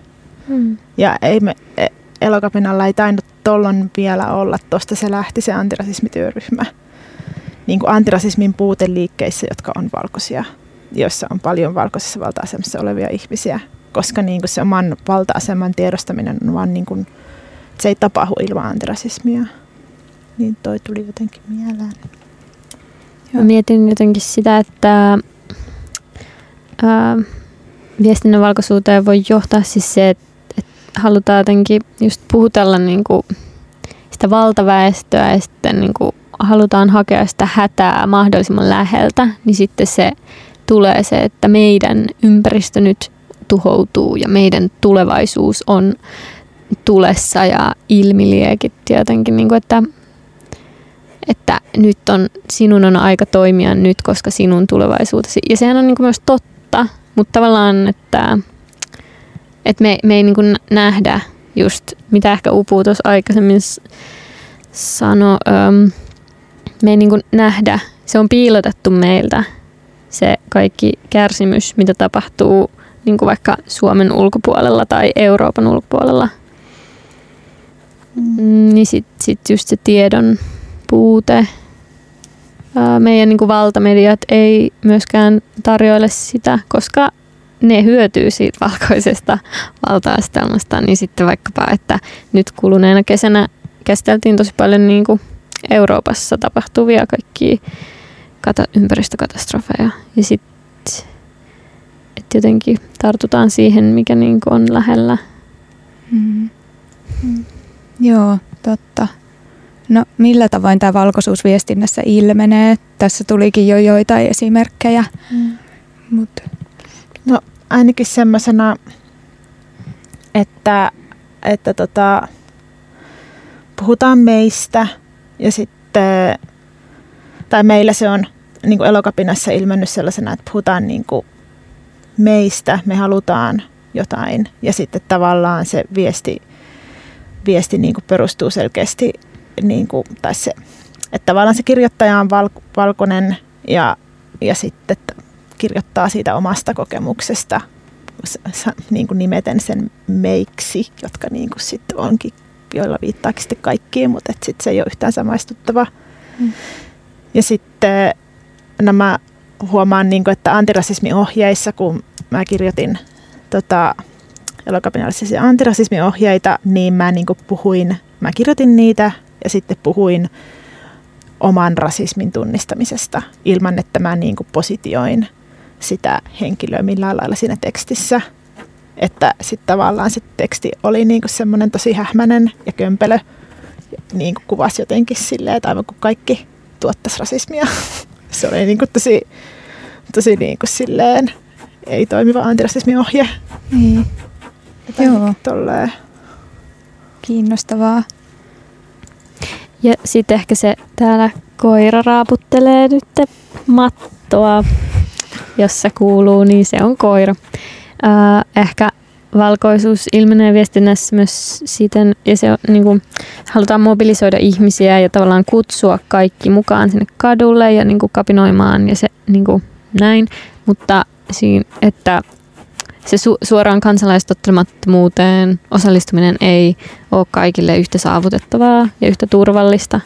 Hmm. Ja ei me, e, Elokapinalla ei tainnut tollon vielä olla, tuosta se lähti se antirasismityöryhmä. Niin kuin antirasismin puute liikkeissä, jotka on valkoisia, joissa on paljon valkoisessa valta-asemassa olevia ihmisiä. Koska niin kuin se oman valta-aseman tiedostaminen on vaan niin kuin, se ei tapahdu ilman antirasismia. Niin toi tuli jotenkin mieleen. Mä mietin jotenkin sitä, että ää, viestinnän valkoisuuteen voi johtaa siis se, että, että halutaan jotenkin just puhutella niin kuin sitä valtaväestöä ja sitten niin kuin halutaan hakea sitä hätää mahdollisimman läheltä, niin sitten se tulee se, että meidän ympäristö nyt tuhoutuu ja meidän tulevaisuus on tulessa ja ilmiliekit jotenkin, niin kuin, että, että nyt on, sinun on aika toimia nyt, koska sinun tulevaisuutesi. Ja sehän on niin kuin myös totta, mutta tavallaan, että, että me, me ei niin nähdä just, mitä ehkä Upu tuossa aikaisemmin sanoi, me ei niin nähdä, se on piilotettu meiltä se kaikki kärsimys, mitä tapahtuu niin kuin vaikka Suomen ulkopuolella tai Euroopan ulkopuolella. Mm. Niin sitten sit just se tiedon puute. Meidän niin kuin valtamediat ei myöskään tarjoile sitä, koska ne hyötyy siitä valkoisesta valta-astelmasta, niin sitten vaikkapa, että nyt kuluneena kesänä käsiteltiin tosi paljon niin kuin Euroopassa tapahtuvia kaikkia kata- ympäristökatastrofeja. Ja sitten että jotenkin tartutaan siihen, mikä niin kuin on lähellä. Mm. Mm. Joo, totta. No millä tavoin tämä valkoisuusviestinnässä ilmenee? Tässä tulikin jo joitain esimerkkejä. Mm. Mut. No ainakin semmoisena, että, että tota, puhutaan meistä ja sitten, tai meillä se on niin kuin elokapinassa ilmennyt sellaisena, että puhutaan niin kuin meistä, me halutaan jotain ja sitten tavallaan se viesti, viesti niin kuin perustuu selkeästi, niin kuin, tai se, että tavallaan se kirjoittaja on val, valkoinen ja, ja sitten kirjoittaa siitä omasta kokemuksesta niin kuin nimeten sen meiksi, jotka niin kuin sitten onkin, joilla viittaakin sitten kaikkiin, mutta et sit se ei ole yhtään samaistuttava. Mm. Ja sitten nämä huomaan, niin kuin, että antirasismiohjeissa, kun mä kirjoitin tota, elokapinallisia antirasismiohjeita, niin mä niin kuin puhuin, mä kirjoitin niitä ja sitten puhuin oman rasismin tunnistamisesta ilman, että mä niin kuin positioin sitä henkilöä millään lailla siinä tekstissä. Että sitten tavallaan se teksti oli niin kuin semmoinen tosi hähmäinen ja kömpelö. Niin kuin kuvasi jotenkin silleen, että aivan kuin kaikki tuottaisi rasismia. Se oli niin kuin tosi, tosi niin kuin silleen ei toimiva antirasismiohje. Niin. Joo. Tolleen. Kiinnostavaa. Ja sitten ehkä se täällä koira raaputtelee nyt mattoa, jossa kuuluu, niin se on koira. Ehkä valkoisuus ilmenee viestinnässä myös siten, ja se on, niin kuin, halutaan mobilisoida ihmisiä ja tavallaan kutsua kaikki mukaan sinne kadulle ja niin kuin, kapinoimaan ja se niin kuin, näin, mutta siinä, että se su- suoraan kansalaistottelemattomuuteen osallistuminen ei ole kaikille yhtä saavutettavaa ja yhtä turvallista,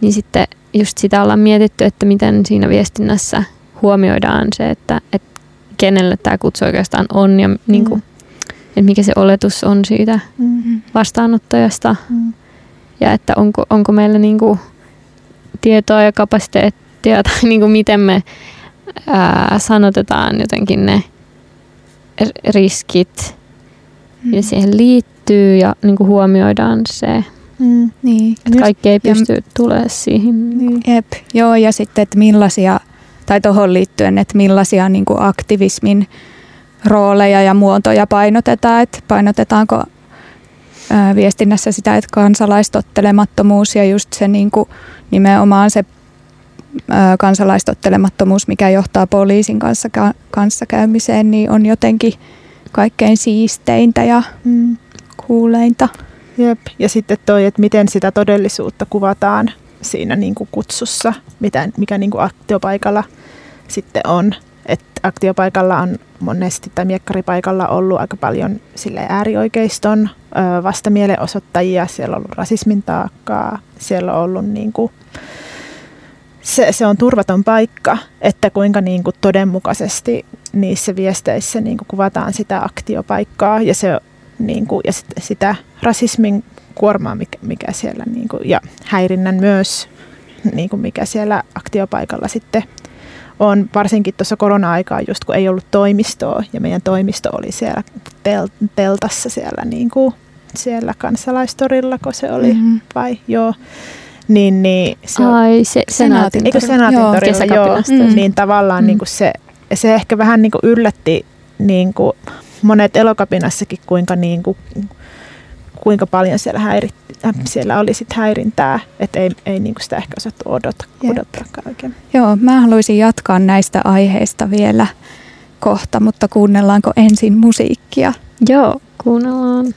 niin sitten just sitä ollaan mietitty, että miten siinä viestinnässä huomioidaan se, että, että kenelle tämä kutsu oikeastaan on ja niin kuin, mm. että mikä se oletus on siitä mm. vastaanottajasta mm. ja että onko, onko meillä niin kuin tietoa ja kapasiteettia tai niin kuin miten me ää, sanotetaan jotenkin ne riskit mm. ja siihen liittyy ja niin kuin huomioidaan se, mm. niin. että kaikki ei pysty ja, tulemaan siihen. Niin. Jep, joo ja sitten, että millaisia, tai tuohon liittyen, että millaisia niin kuin aktivismin rooleja ja muotoja painotetaan, että painotetaanko viestinnässä sitä, että kansalaistottelemattomuus ja just se niin kuin, nimenomaan se kansalaistottelemattomuus, mikä johtaa poliisin kanssa kanssakäymiseen, niin on jotenkin kaikkein siisteintä ja mm. kuuleinta. Jep. Ja sitten toi, että miten sitä todellisuutta kuvataan siinä niin kuin kutsussa, mitä, mikä niin kuin aktiopaikalla sitten on. Et aktiopaikalla on monesti tai miekkaripaikalla ollut aika paljon sille äärioikeiston vastamielenosoittajia, siellä on ollut rasismin taakkaa, siellä on ollut niin kuin, se, se on turvaton paikka, että kuinka niin kuin todenmukaisesti niissä viesteissä niin kuin kuvataan sitä aktiopaikkaa ja, se, niin kuin, ja sit, sitä rasismin kuormaa, mikä, mikä siellä niin kuin, ja häirinnän myös, niin kuin mikä siellä aktiopaikalla sitten on, varsinkin tuossa korona-aikaa, just kun ei ollut toimistoa ja meidän toimisto oli siellä tel, teltassa siellä, niin kuin, siellä kansalaistorilla, kun se oli, mm-hmm. vai? Joo, niin, niin se Ai, se, senaatin, eikö senaatin joo, torilla, joo, mm. niin tavallaan mm. niin kuin se, se ehkä vähän niin kuin yllätti niin kuin monet elokapinassakin, kuinka, niin kuin, kuinka paljon siellä, häirit, äh, siellä oli sit häirintää, että ei, ei niin kuin sitä ehkä osattu odota, odottaa oikein. Joo, mä haluaisin jatkaa näistä aiheista vielä kohta, mutta kuunnellaanko ensin musiikkia? Joo, kuunnellaan.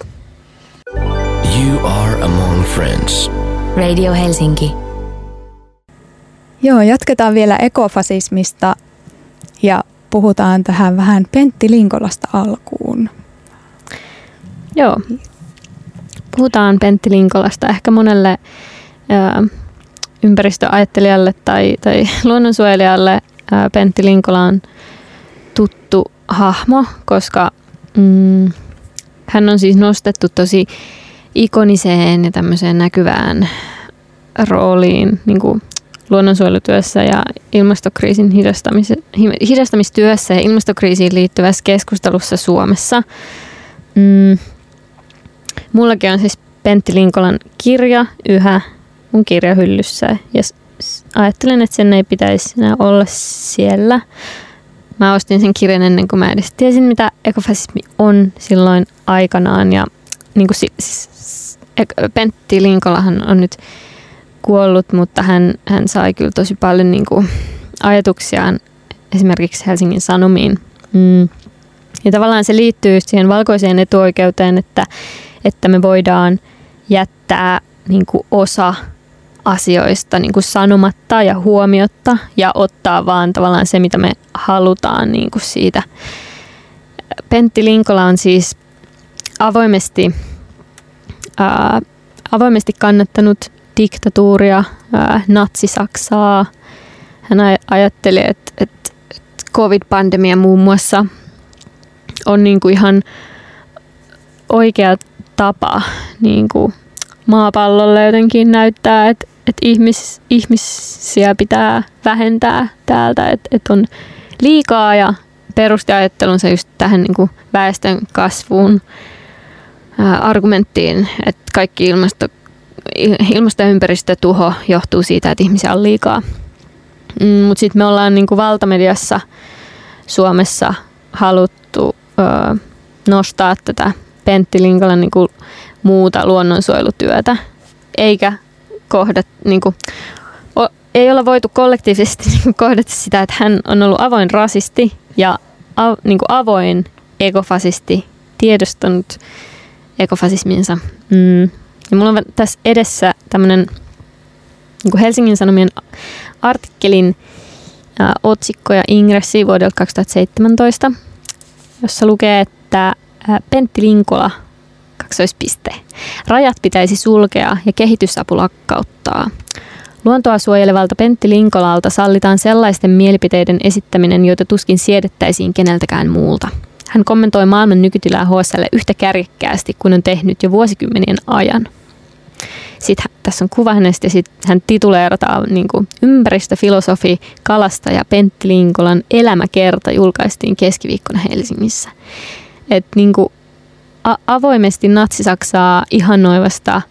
You are among friends. Radio Helsinki. Joo, jatketaan vielä ekofasismista ja puhutaan tähän vähän Pentti Linkolasta alkuun. Joo, puhutaan Pentti Linkolasta ehkä monelle ää, ympäristöajattelijalle tai, tai luonnonsuojelijalle ää, Pentti Linkola on tuttu hahmo, koska mm, hän on siis nostettu tosi ikoniseen ja tämmöiseen näkyvään rooliin niin kuin luonnonsuojelutyössä ja ilmastokriisin hidastamis, hidastamistyössä ja ilmastokriisiin liittyvässä keskustelussa Suomessa. Mm. Mullakin on siis Pentti Linkolan kirja yhä mun kirjahyllyssä ja ajattelen, että sen ei pitäisi enää olla siellä. Mä ostin sen kirjan ennen kuin mä edes tiesin, mitä ekofasismi on silloin aikanaan ja niin kuin siis Pentti Linkolahan on nyt kuollut, mutta hän, hän sai kyllä tosi paljon niin kuin ajatuksiaan esimerkiksi Helsingin Sanomiin. Mm. Ja tavallaan se liittyy siihen valkoiseen etuoikeuteen, että, että me voidaan jättää niin kuin osa asioista niin kuin sanomatta ja huomiotta ja ottaa vaan tavallaan se, mitä me halutaan niin kuin siitä. Pentti Linkola on siis avoimesti, ää, avoimesti kannattanut diktatuuria, ää, natsi-Saksaa. Hän ajatteli, että, että, että covid-pandemia muun muassa on niin ihan oikea tapa niin kuin maapallolle jotenkin näyttää, että, että ihmis, ihmisiä pitää vähentää täältä, että, että on liikaa ja perusti ajattelunsa just tähän niin kuin väestön kasvuun argumenttiin, että kaikki ilmasto, ilmasto- ja ympäristötuho johtuu siitä, että ihmisiä on liikaa. Mm, Mutta sitten me ollaan niin kuin valtamediassa Suomessa haluttu ö, nostaa tätä Pentti Linkolan niin kuin muuta luonnonsuojelutyötä, eikä kohdat, niin kuin, o, ei olla voitu kollektiivisesti niin kuin kohdata sitä, että hän on ollut avoin rasisti ja a, niin kuin avoin ekofasisti, tiedostanut ekofasisminsa. Mm. Ja mulla on tässä edessä tämmöinen niin Helsingin Sanomien artikkelin ä, otsikko ja ingressi vuodelta 2017, jossa lukee, että ä, Pentti Linkola, kaksoispiste, rajat pitäisi sulkea ja kehitysapu lakkauttaa. Luontoa suojelevalta Pentti Linkolalta sallitaan sellaisten mielipiteiden esittäminen, joita tuskin siedettäisiin keneltäkään muulta. Hän kommentoi maailman nykytilaa HSL yhtä kärjekkäästi kuin on tehnyt jo vuosikymmenien ajan. Sitten tässä on kuva hänestä ja sitten hän tituleerataan niin kuin ympäristöfilosofi, kalastaja Pentti Linkolan elämäkerta julkaistiin keskiviikkona Helsingissä. Et niin kuin a- avoimesti natsi-Saksaa ihannoivasta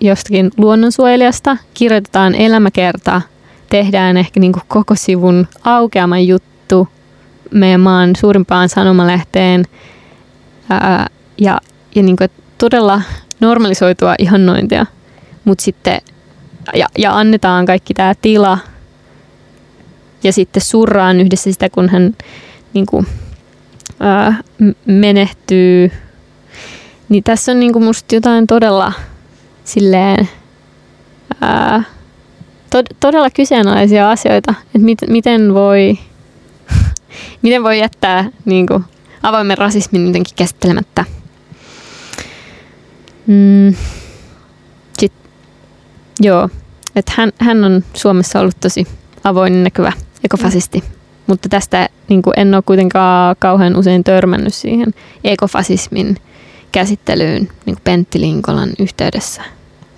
jostakin luonnonsuojelijasta kirjoitetaan elämäkerta, tehdään ehkä niin kuin koko sivun aukeama juttu meidän maan suurimpaan sanomalehteen ää, ja, ja niin kuin todella normalisoitua ihannointia, mutta sitten ja, ja annetaan kaikki tämä tila. Ja sitten surraan yhdessä sitä, kun hän niin kuin, ää, menehtyy. Niin tässä on niin kuin musta jotain todella silleen ää, to, todella kyseenalaisia asioita, että mit, miten voi miten voi jättää niin kuin, avoimen rasismin jotenkin käsittelemättä. Mm. Sit, joo, että hän, hän on Suomessa ollut tosi avoin näkyvä ekofasisti, mutta tästä niin kuin en ole kuitenkaan kauhean usein törmännyt siihen ekofasismin käsittelyyn niin kuin Pentti Linkolan yhteydessä.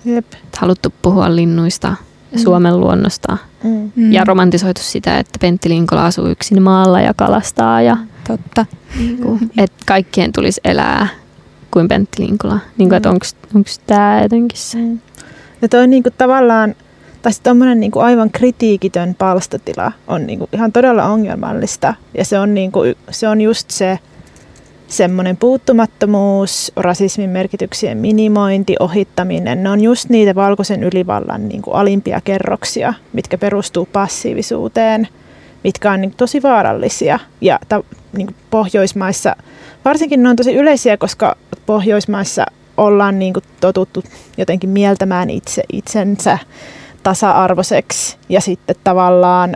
Jep. Haluttu puhua linnuista Mm. Suomen luonnosta Mm. Ja romantisoitu sitä, että Pentti Linkola asuu yksin maalla ja kalastaa ja Totta. niinku, että kaikkien tulisi elää kuin Pentti Linkola. Niinku, että Mm. onko tämä jotenkin se? Mm. Ja toi niinku tavallaan, tai sitten tommonen niinku aivan kritiikitön palstatila on niinku ihan todella ongelmallista. Ja se on, niinku, se on just se semmoinen puuttumattomuus, rasismin merkityksien minimointi, ohittaminen. Ne on just niitä valkoisen ylivallan niinku alimpia kerroksia, mitkä perustuu passiivisuuteen, mitkä on niinku tosi vaarallisia. Ja ta, niinku Pohjoismaissa, varsinkin ne on tosi yleisiä, koska Pohjoismaissa ollaan niin kuin totuttu jotenkin mieltämään itse itsensä tasa-arvoiseksi ja sitten tavallaan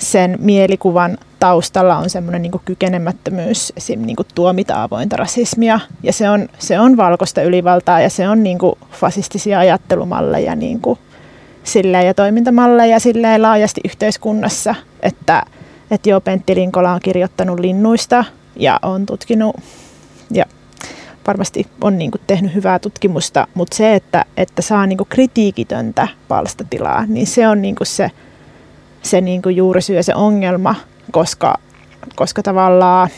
sen mielikuvan taustalla on semmoinen niin kykenemättömyys esim. Niin tuomita avointa rasismia. Ja se on, se on valkoista ylivaltaa ja se on niin kuin fasistisia ajattelumalleja niin kuin silleen, ja toimintamalleja silleen laajasti yhteiskunnassa, että, että joo, Pentti Linkola on kirjoittanut linnuista ja on tutkinut ja varmasti on niin kuin tehnyt hyvää tutkimusta, mutta se, että, että saa niin kuin kritiikitöntä palstatilaa, niin se on niin kuin se, se niin kuin juurisyy ja se ongelma, koska, koska tavallaan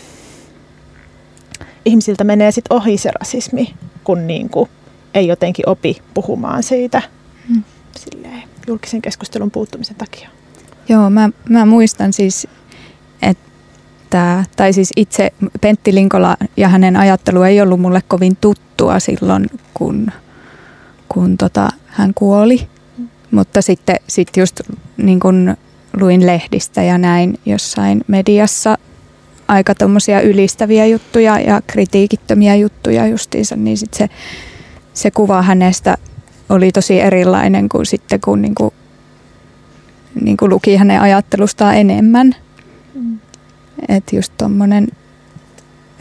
ihmisiltä menee sit ohi se rasismi, kun niin kuin ei jotenkin opi puhumaan siitä Mm. silleen, julkisen keskustelun puuttumisen takia. Joo, mä, mä muistan siis, että, tai siis itse Pentti Linkola ja hänen ajattelu ei ollut mulle kovin tuttua silloin, kun, kun tota, hän kuoli. Mutta sitten sit just niin kun luin lehdistä ja näin jossain mediassa aika tommosia ylistäviä juttuja ja kritiikittömiä juttuja justiinsa, niin sit se, se kuva hänestä oli tosi erilainen kuin sitten kun niin kuin, niin kuin luki hänen ajattelustaan enemmän. Mm. Että just tuommoinen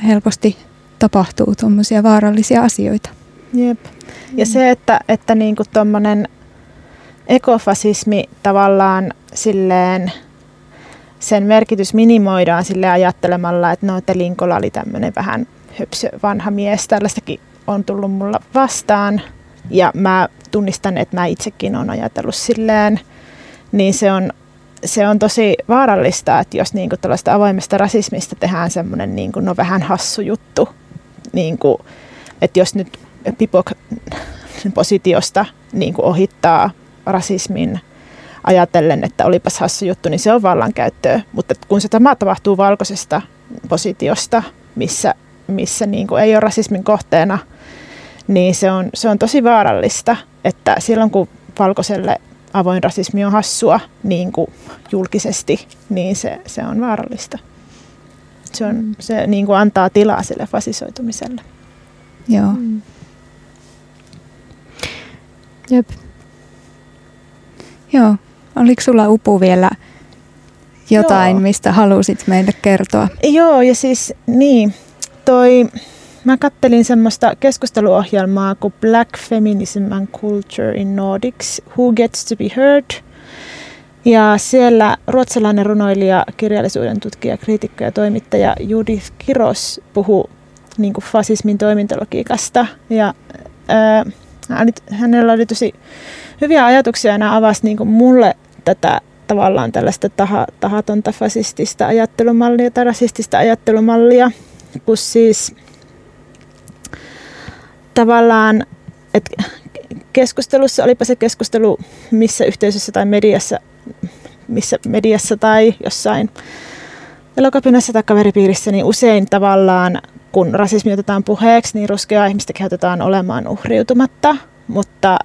helposti tapahtuu tuommoisia vaarallisia asioita. Jep. Ja se, että, että niinku tuommoinen ekofasismi tavallaan silleen sen merkitys minimoidaan sille ajattelemalla, että no, että Linkola oli tämmöinen vähän höpsö vanha mies. Tällaistakin on tullut mulla vastaan ja mä tunnistan, että mä itsekin olen ajatellut silleen, niin se on, se on tosi vaarallista, että jos niinku tällaista avoimesta rasismista tehdään semmoinen niinku, no vähän hassu juttu, niinku, että jos nyt Pipok positiosta niinku ohittaa rasismin ajatellen, että olipas hassu juttu, niin se on vallankäyttöä. Mutta kun se tämä tapahtuu valkoisesta positiosta, missä, missä niin kuin ei ole rasismin kohteena, niin se on, se on tosi vaarallista, että silloin kun valkoiselle avoin rasismi on hassua niin kuin julkisesti, niin se, se on vaarallista. Se, on, se niin kuin antaa tilaa sille fasisoitumiselle. Joo. Mm. Jep. Joo. Oliko sulla Upu vielä jotain, Joo. mistä halusit meille kertoa? Joo, ja siis niin, toi, mä kattelin semmoista keskusteluohjelmaa kuin Black Feminism and Culture in Nordics, Who Gets to be Heard. Ja siellä ruotsalainen runoilija, kirjallisuuden tutkija, kriitikko ja toimittaja Judith Kiros puhuu niin kuin fasismin toimintalogiikasta. Ja ää, hänellä oli tosi hyviä ajatuksia ja nämä avasi niin kuin mulle tätä tavallaan tällaista taha, tahatonta fasistista ajattelumallia tai rasistista ajattelumallia, kun siis tavallaan, että keskustelussa, olipa se keskustelu missä yhteisössä tai mediassa, missä mediassa tai jossain elokapinassa tai kaveripiirissä, niin usein tavallaan kun rasismi otetaan puheeksi, niin ruskeaa ihmistä kehotetaan olemaan uhriutumatta, mutta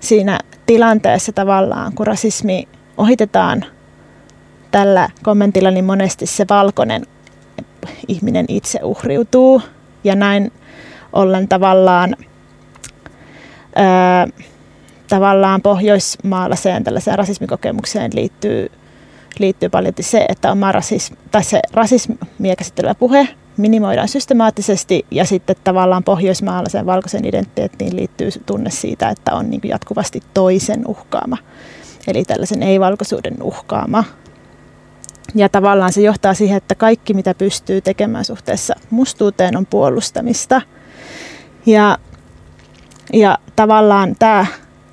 siinä tilanteessa tavallaan, kun rasismi ohitetaan tällä kommentilla, niin monesti se valkoinen ihminen itse uhriutuu. Ja näin ollen tavallaan, ää, tavallaan pohjoismaalaiseen tällaiseen rasismikokemukseen liittyy, liittyy paljon se, että oma rasismi, tai se rasismia käsittelevä puhe minimoidaan systemaattisesti ja sitten tavallaan pohjoismaalaisen valkoisen identiteettiin liittyy tunne siitä, että on niin jatkuvasti toisen uhkaama, eli tällaisen ei-valkoisuuden uhkaama. Ja tavallaan se johtaa siihen, että kaikki mitä pystyy tekemään suhteessa mustuuteen on puolustamista. Ja, ja tavallaan tämä,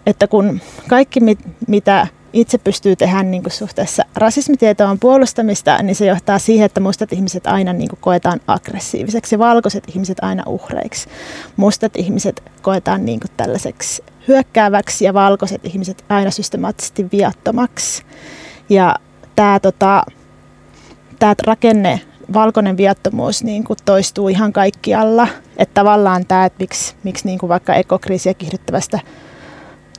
että kun kaikki mit, mitä itse pystyy tehdä niin kuin suhteessa rasismitietoon puolustamista, niin se johtaa siihen, että mustat ihmiset aina niin kuin koetaan aggressiiviseksi ja valkoiset ihmiset aina uhreiksi. Mustat ihmiset koetaan niin kuin tällaiseksi hyökkääväksi ja valkoiset ihmiset aina systemaattisesti viattomaksi. Ja tämä tota, tää rakenne, valkoinen viattomuus niin kuin toistuu ihan kaikkialla. Että tavallaan tämä, että miksi, miksi niin kuin vaikka ekokriisiä kiihdyttävästä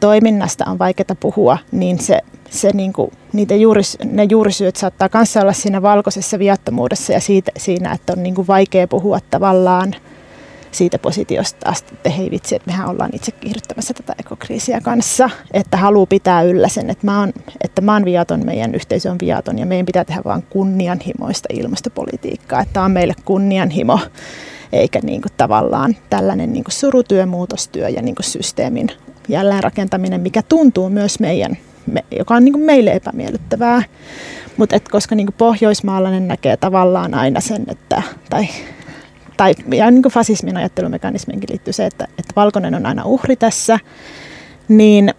toiminnasta on vaikeaa puhua, niin se, se niin kuin, niitä juuris, ne juurisyyt saattaa kanssa olla siinä valkoisessa viattomuudessa ja siitä, siinä, että on niin kuin vaikea puhua tavallaan siitä positiosta asti, että hei vitsi, että mehän ollaan itse kiihdyttämässä tätä ekokriisiä kanssa, että haluaa pitää yllä sen, että mä, oon, että mä oon viaton, meidän yhteisö on viaton ja meidän pitää tehdä vain kunnianhimoista ilmastopolitiikkaa, että on meille kunnianhimo eikä niin kuin tavallaan tällainen niin kuin surutyö, muutostyö ja niin kuin systeemin jälleenrakentaminen, mikä tuntuu myös meidän, me, joka on niin kuin meille epämiellyttävää. Mutta koska niin kuin pohjoismaalainen näkee tavallaan aina sen, että, tai, tai ja niin kuin fasismin ajattelumekanismiinkin liittyy se, että, että valkoinen on aina uhri tässä, niin,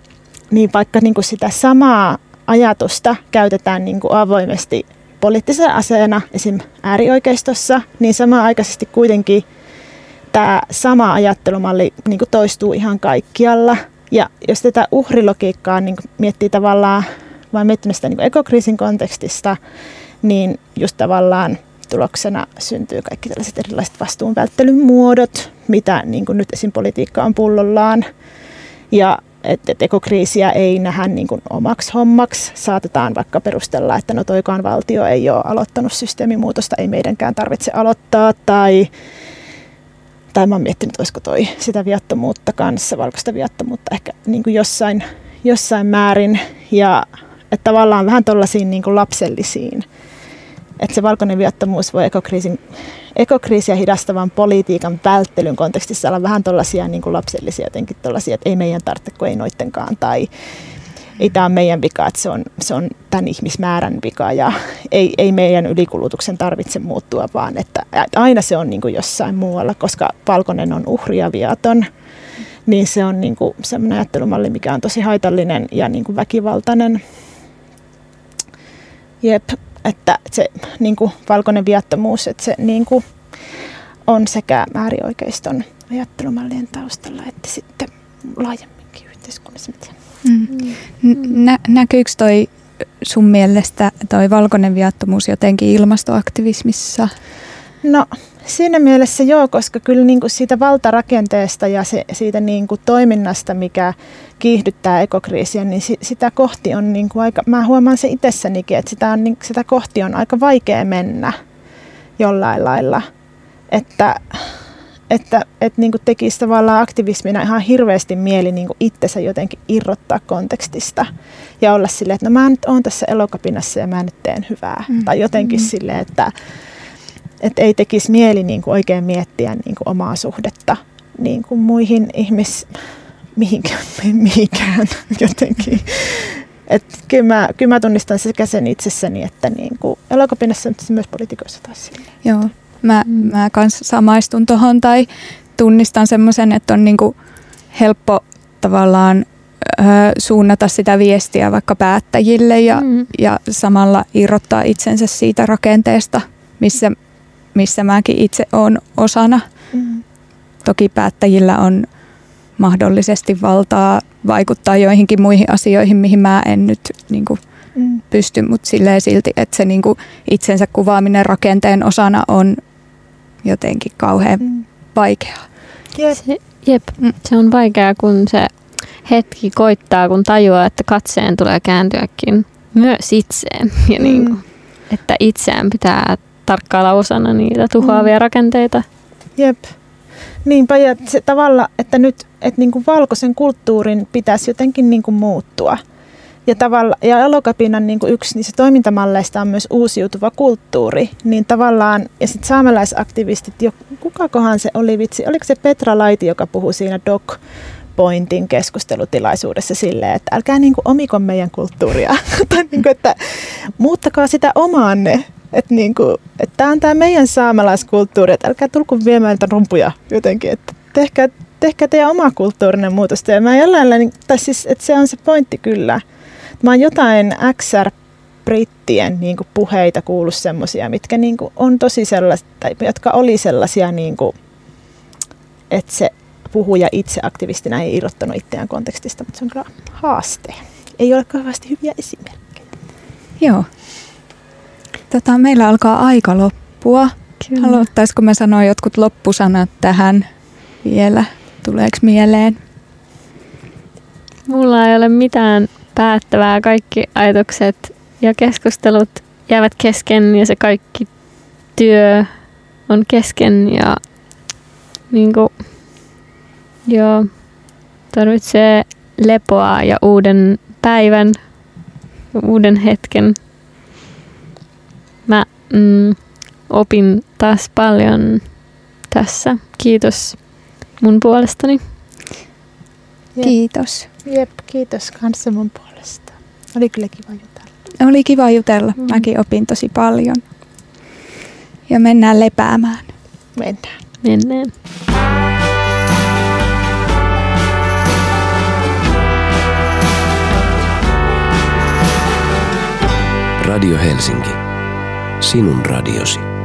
niin vaikka niin kuin sitä samaa ajatusta käytetään niin kuin avoimesti poliittisena aseena esim. äärioikeistossa, niin samanaikaisesti kuitenkin tämä sama ajattelumalli niin kuin toistuu ihan kaikkialla. Ja jos tätä uhrilogiikkaa niin miettii tavallaan, vaan miettinyt sitä niin ekokriisin kontekstista, niin just tavallaan tuloksena syntyy kaikki tällaiset erilaiset vastuunvälttelyn muodot, mitä niin kuin nyt esim. politiikka on pullollaan. Ja että et ekokriisiä ei nähdä niin kuin omaksi hommaksi. Saatetaan vaikka perustella, että no toikaan valtio ei ole aloittanut systeemimuutosta, ei meidänkään tarvitse aloittaa. Tai tai mä oon miettinyt, olisiko toi sitä viattomuutta kanssa, valkoista viattomuutta ehkä niin kuin jossain, jossain määrin. Ja että tavallaan vähän tuollaisiin niin lapsellisiin. Että se valkoinen viattomuus voi ekokriisin, ekokriisiä hidastavan politiikan välttelyn kontekstissa olla vähän tuollaisia niin lapsellisia jotenkin tuollaisia, että ei meidän tarvitse kuin ei noittenkaan. Tai ei tämä ole meidän vika, että se on, se on tämän ihmismäärän vika ja ei, ei meidän ylikulutuksen tarvitse muuttua, vaan että, aina se on niin kuin jossain muualla, koska valkoinen on uhri ja viaton, niin se on niin kuin sellainen ajattelumalli, mikä on tosi haitallinen ja niin kuin väkivaltainen. Jep, että se niin kuin valkoinen viattomuus, että se niin kuin on sekä äärioikeiston ajattelumallien taustalla että sitten laajemminkin yhteiskunnassa. Mm. Nä, näkyykö toi sun mielestä toi valkoinen viattomuus jotenkin ilmastoaktivismissa? No siinä mielessä joo, koska kyllä niin kuin siitä valtarakenteesta ja se, siitä niin kuin toiminnasta, mikä kiihdyttää ekokriisiä, niin si, sitä kohti on niin kuin aika, mä huomaan se itsessänikin, että sitä, on, niin, sitä kohti on aika vaikea mennä jollain lailla. Että että, että niin tekisi tavallaan aktivismina ihan hirveästi mieli niin itsensä jotenkin irrottaa kontekstista ja olla silleen, että no mä nyt oon tässä elokapinassa ja mä nyt teen hyvää. Mm. Tai jotenkin mm. silleen, että, että ei tekisi mieli niin kuin oikein miettiä niin kuin omaa suhdetta niin kuin muihin ihmis... Mihinkään, mihinkään jotenkin. Et kyllä, mä, kyllä mä tunnistan sekä sen itsessäni että niin kuin elokapinassa, mutta myös politiikoissa taas silleen. Joo. Mä, mm. mä kans samaistun tuohon tai tunnistan semmoisen, että on niinku helppo tavallaan ö, suunnata sitä viestiä vaikka päättäjille ja, mm. ja samalla irrottaa itsensä siitä rakenteesta, missä, missä mäkin itse olen osana. Mm. Toki päättäjillä on mahdollisesti valtaa vaikuttaa joihinkin muihin asioihin, mihin mä en nyt niin kuin, mm. pysty, mutta silleen silti, että se niin kuin, itsensä kuvaaminen rakenteen osana on jotenkin kauhean mm. vaikeaa. Jep. Se, jep, mm. se on vaikeaa, kun se hetki koittaa, kun tajuaa, että katseen tulee kääntyäkin myös itseen. Ja mm. niin kuin, että itseään pitää tarkkailla osana niitä tuhoavia mm. rakenteita. Jep. Niinpä, ja se tavalla, että nyt että niin kuin valkoisen kulttuurin pitäisi jotenkin niin kuin muuttua – ja, tavalla, ja elokapinan niin kuin yksi niistä toimintamalleista on myös uusiutuva kulttuuri. Niin tavallaan, ja sitten saamelaisaktivistit, jo, kukakohan se oli vitsi, oliko se Petra Laiti, joka puhui siinä Doc Pointin keskustelutilaisuudessa silleen, että älkää niin kuin omiko meidän kulttuuria, tai niin kuin, että muuttakaa sitä omaanne. Että niin kuin, että tämä on tämä meidän saamelaiskulttuuri, että älkää tulko viemään rumpuja jotenkin, että tehkää, tehkää teidän oma kulttuurinen muutosta. Ja mä jollain, tai siis, että se on se pointti kyllä, Mä oon jotain XR brittien niin kuin puheita kuullut semmoisia, mitkä niin kuin on tosi sellaisia, tai jotka oli sellaisia, niin kuin, että se puhuja itse aktivistina ei irrottanut itseään kontekstista, mutta se on kyllä haaste. Ei ole kauheasti hyviä esimerkkejä. Joo. Tota, meillä alkaa aika loppua. Kyllä. Haluaisiko me sanoa jotkut loppusanat tähän vielä? Tuleeko mieleen? Mulla ei ole mitään päättävää. Kaikki ajatukset ja keskustelut jäävät kesken ja se kaikki työ on kesken ja niin kuin, joo, tarvitsee lepoa ja uuden päivän, uuden hetken. Mä mm, opin taas paljon tässä. Kiitos mun puolestani. Kiitos. Jep, kiitos kanssa mun puolesta. Oli kyllä kiva jutella. Oli kiva jutella. Mm. Mäkin opin tosi paljon. Ja mennään lepäämään. Mennään. Mennään. Radio Helsinki. Sinun radiosi.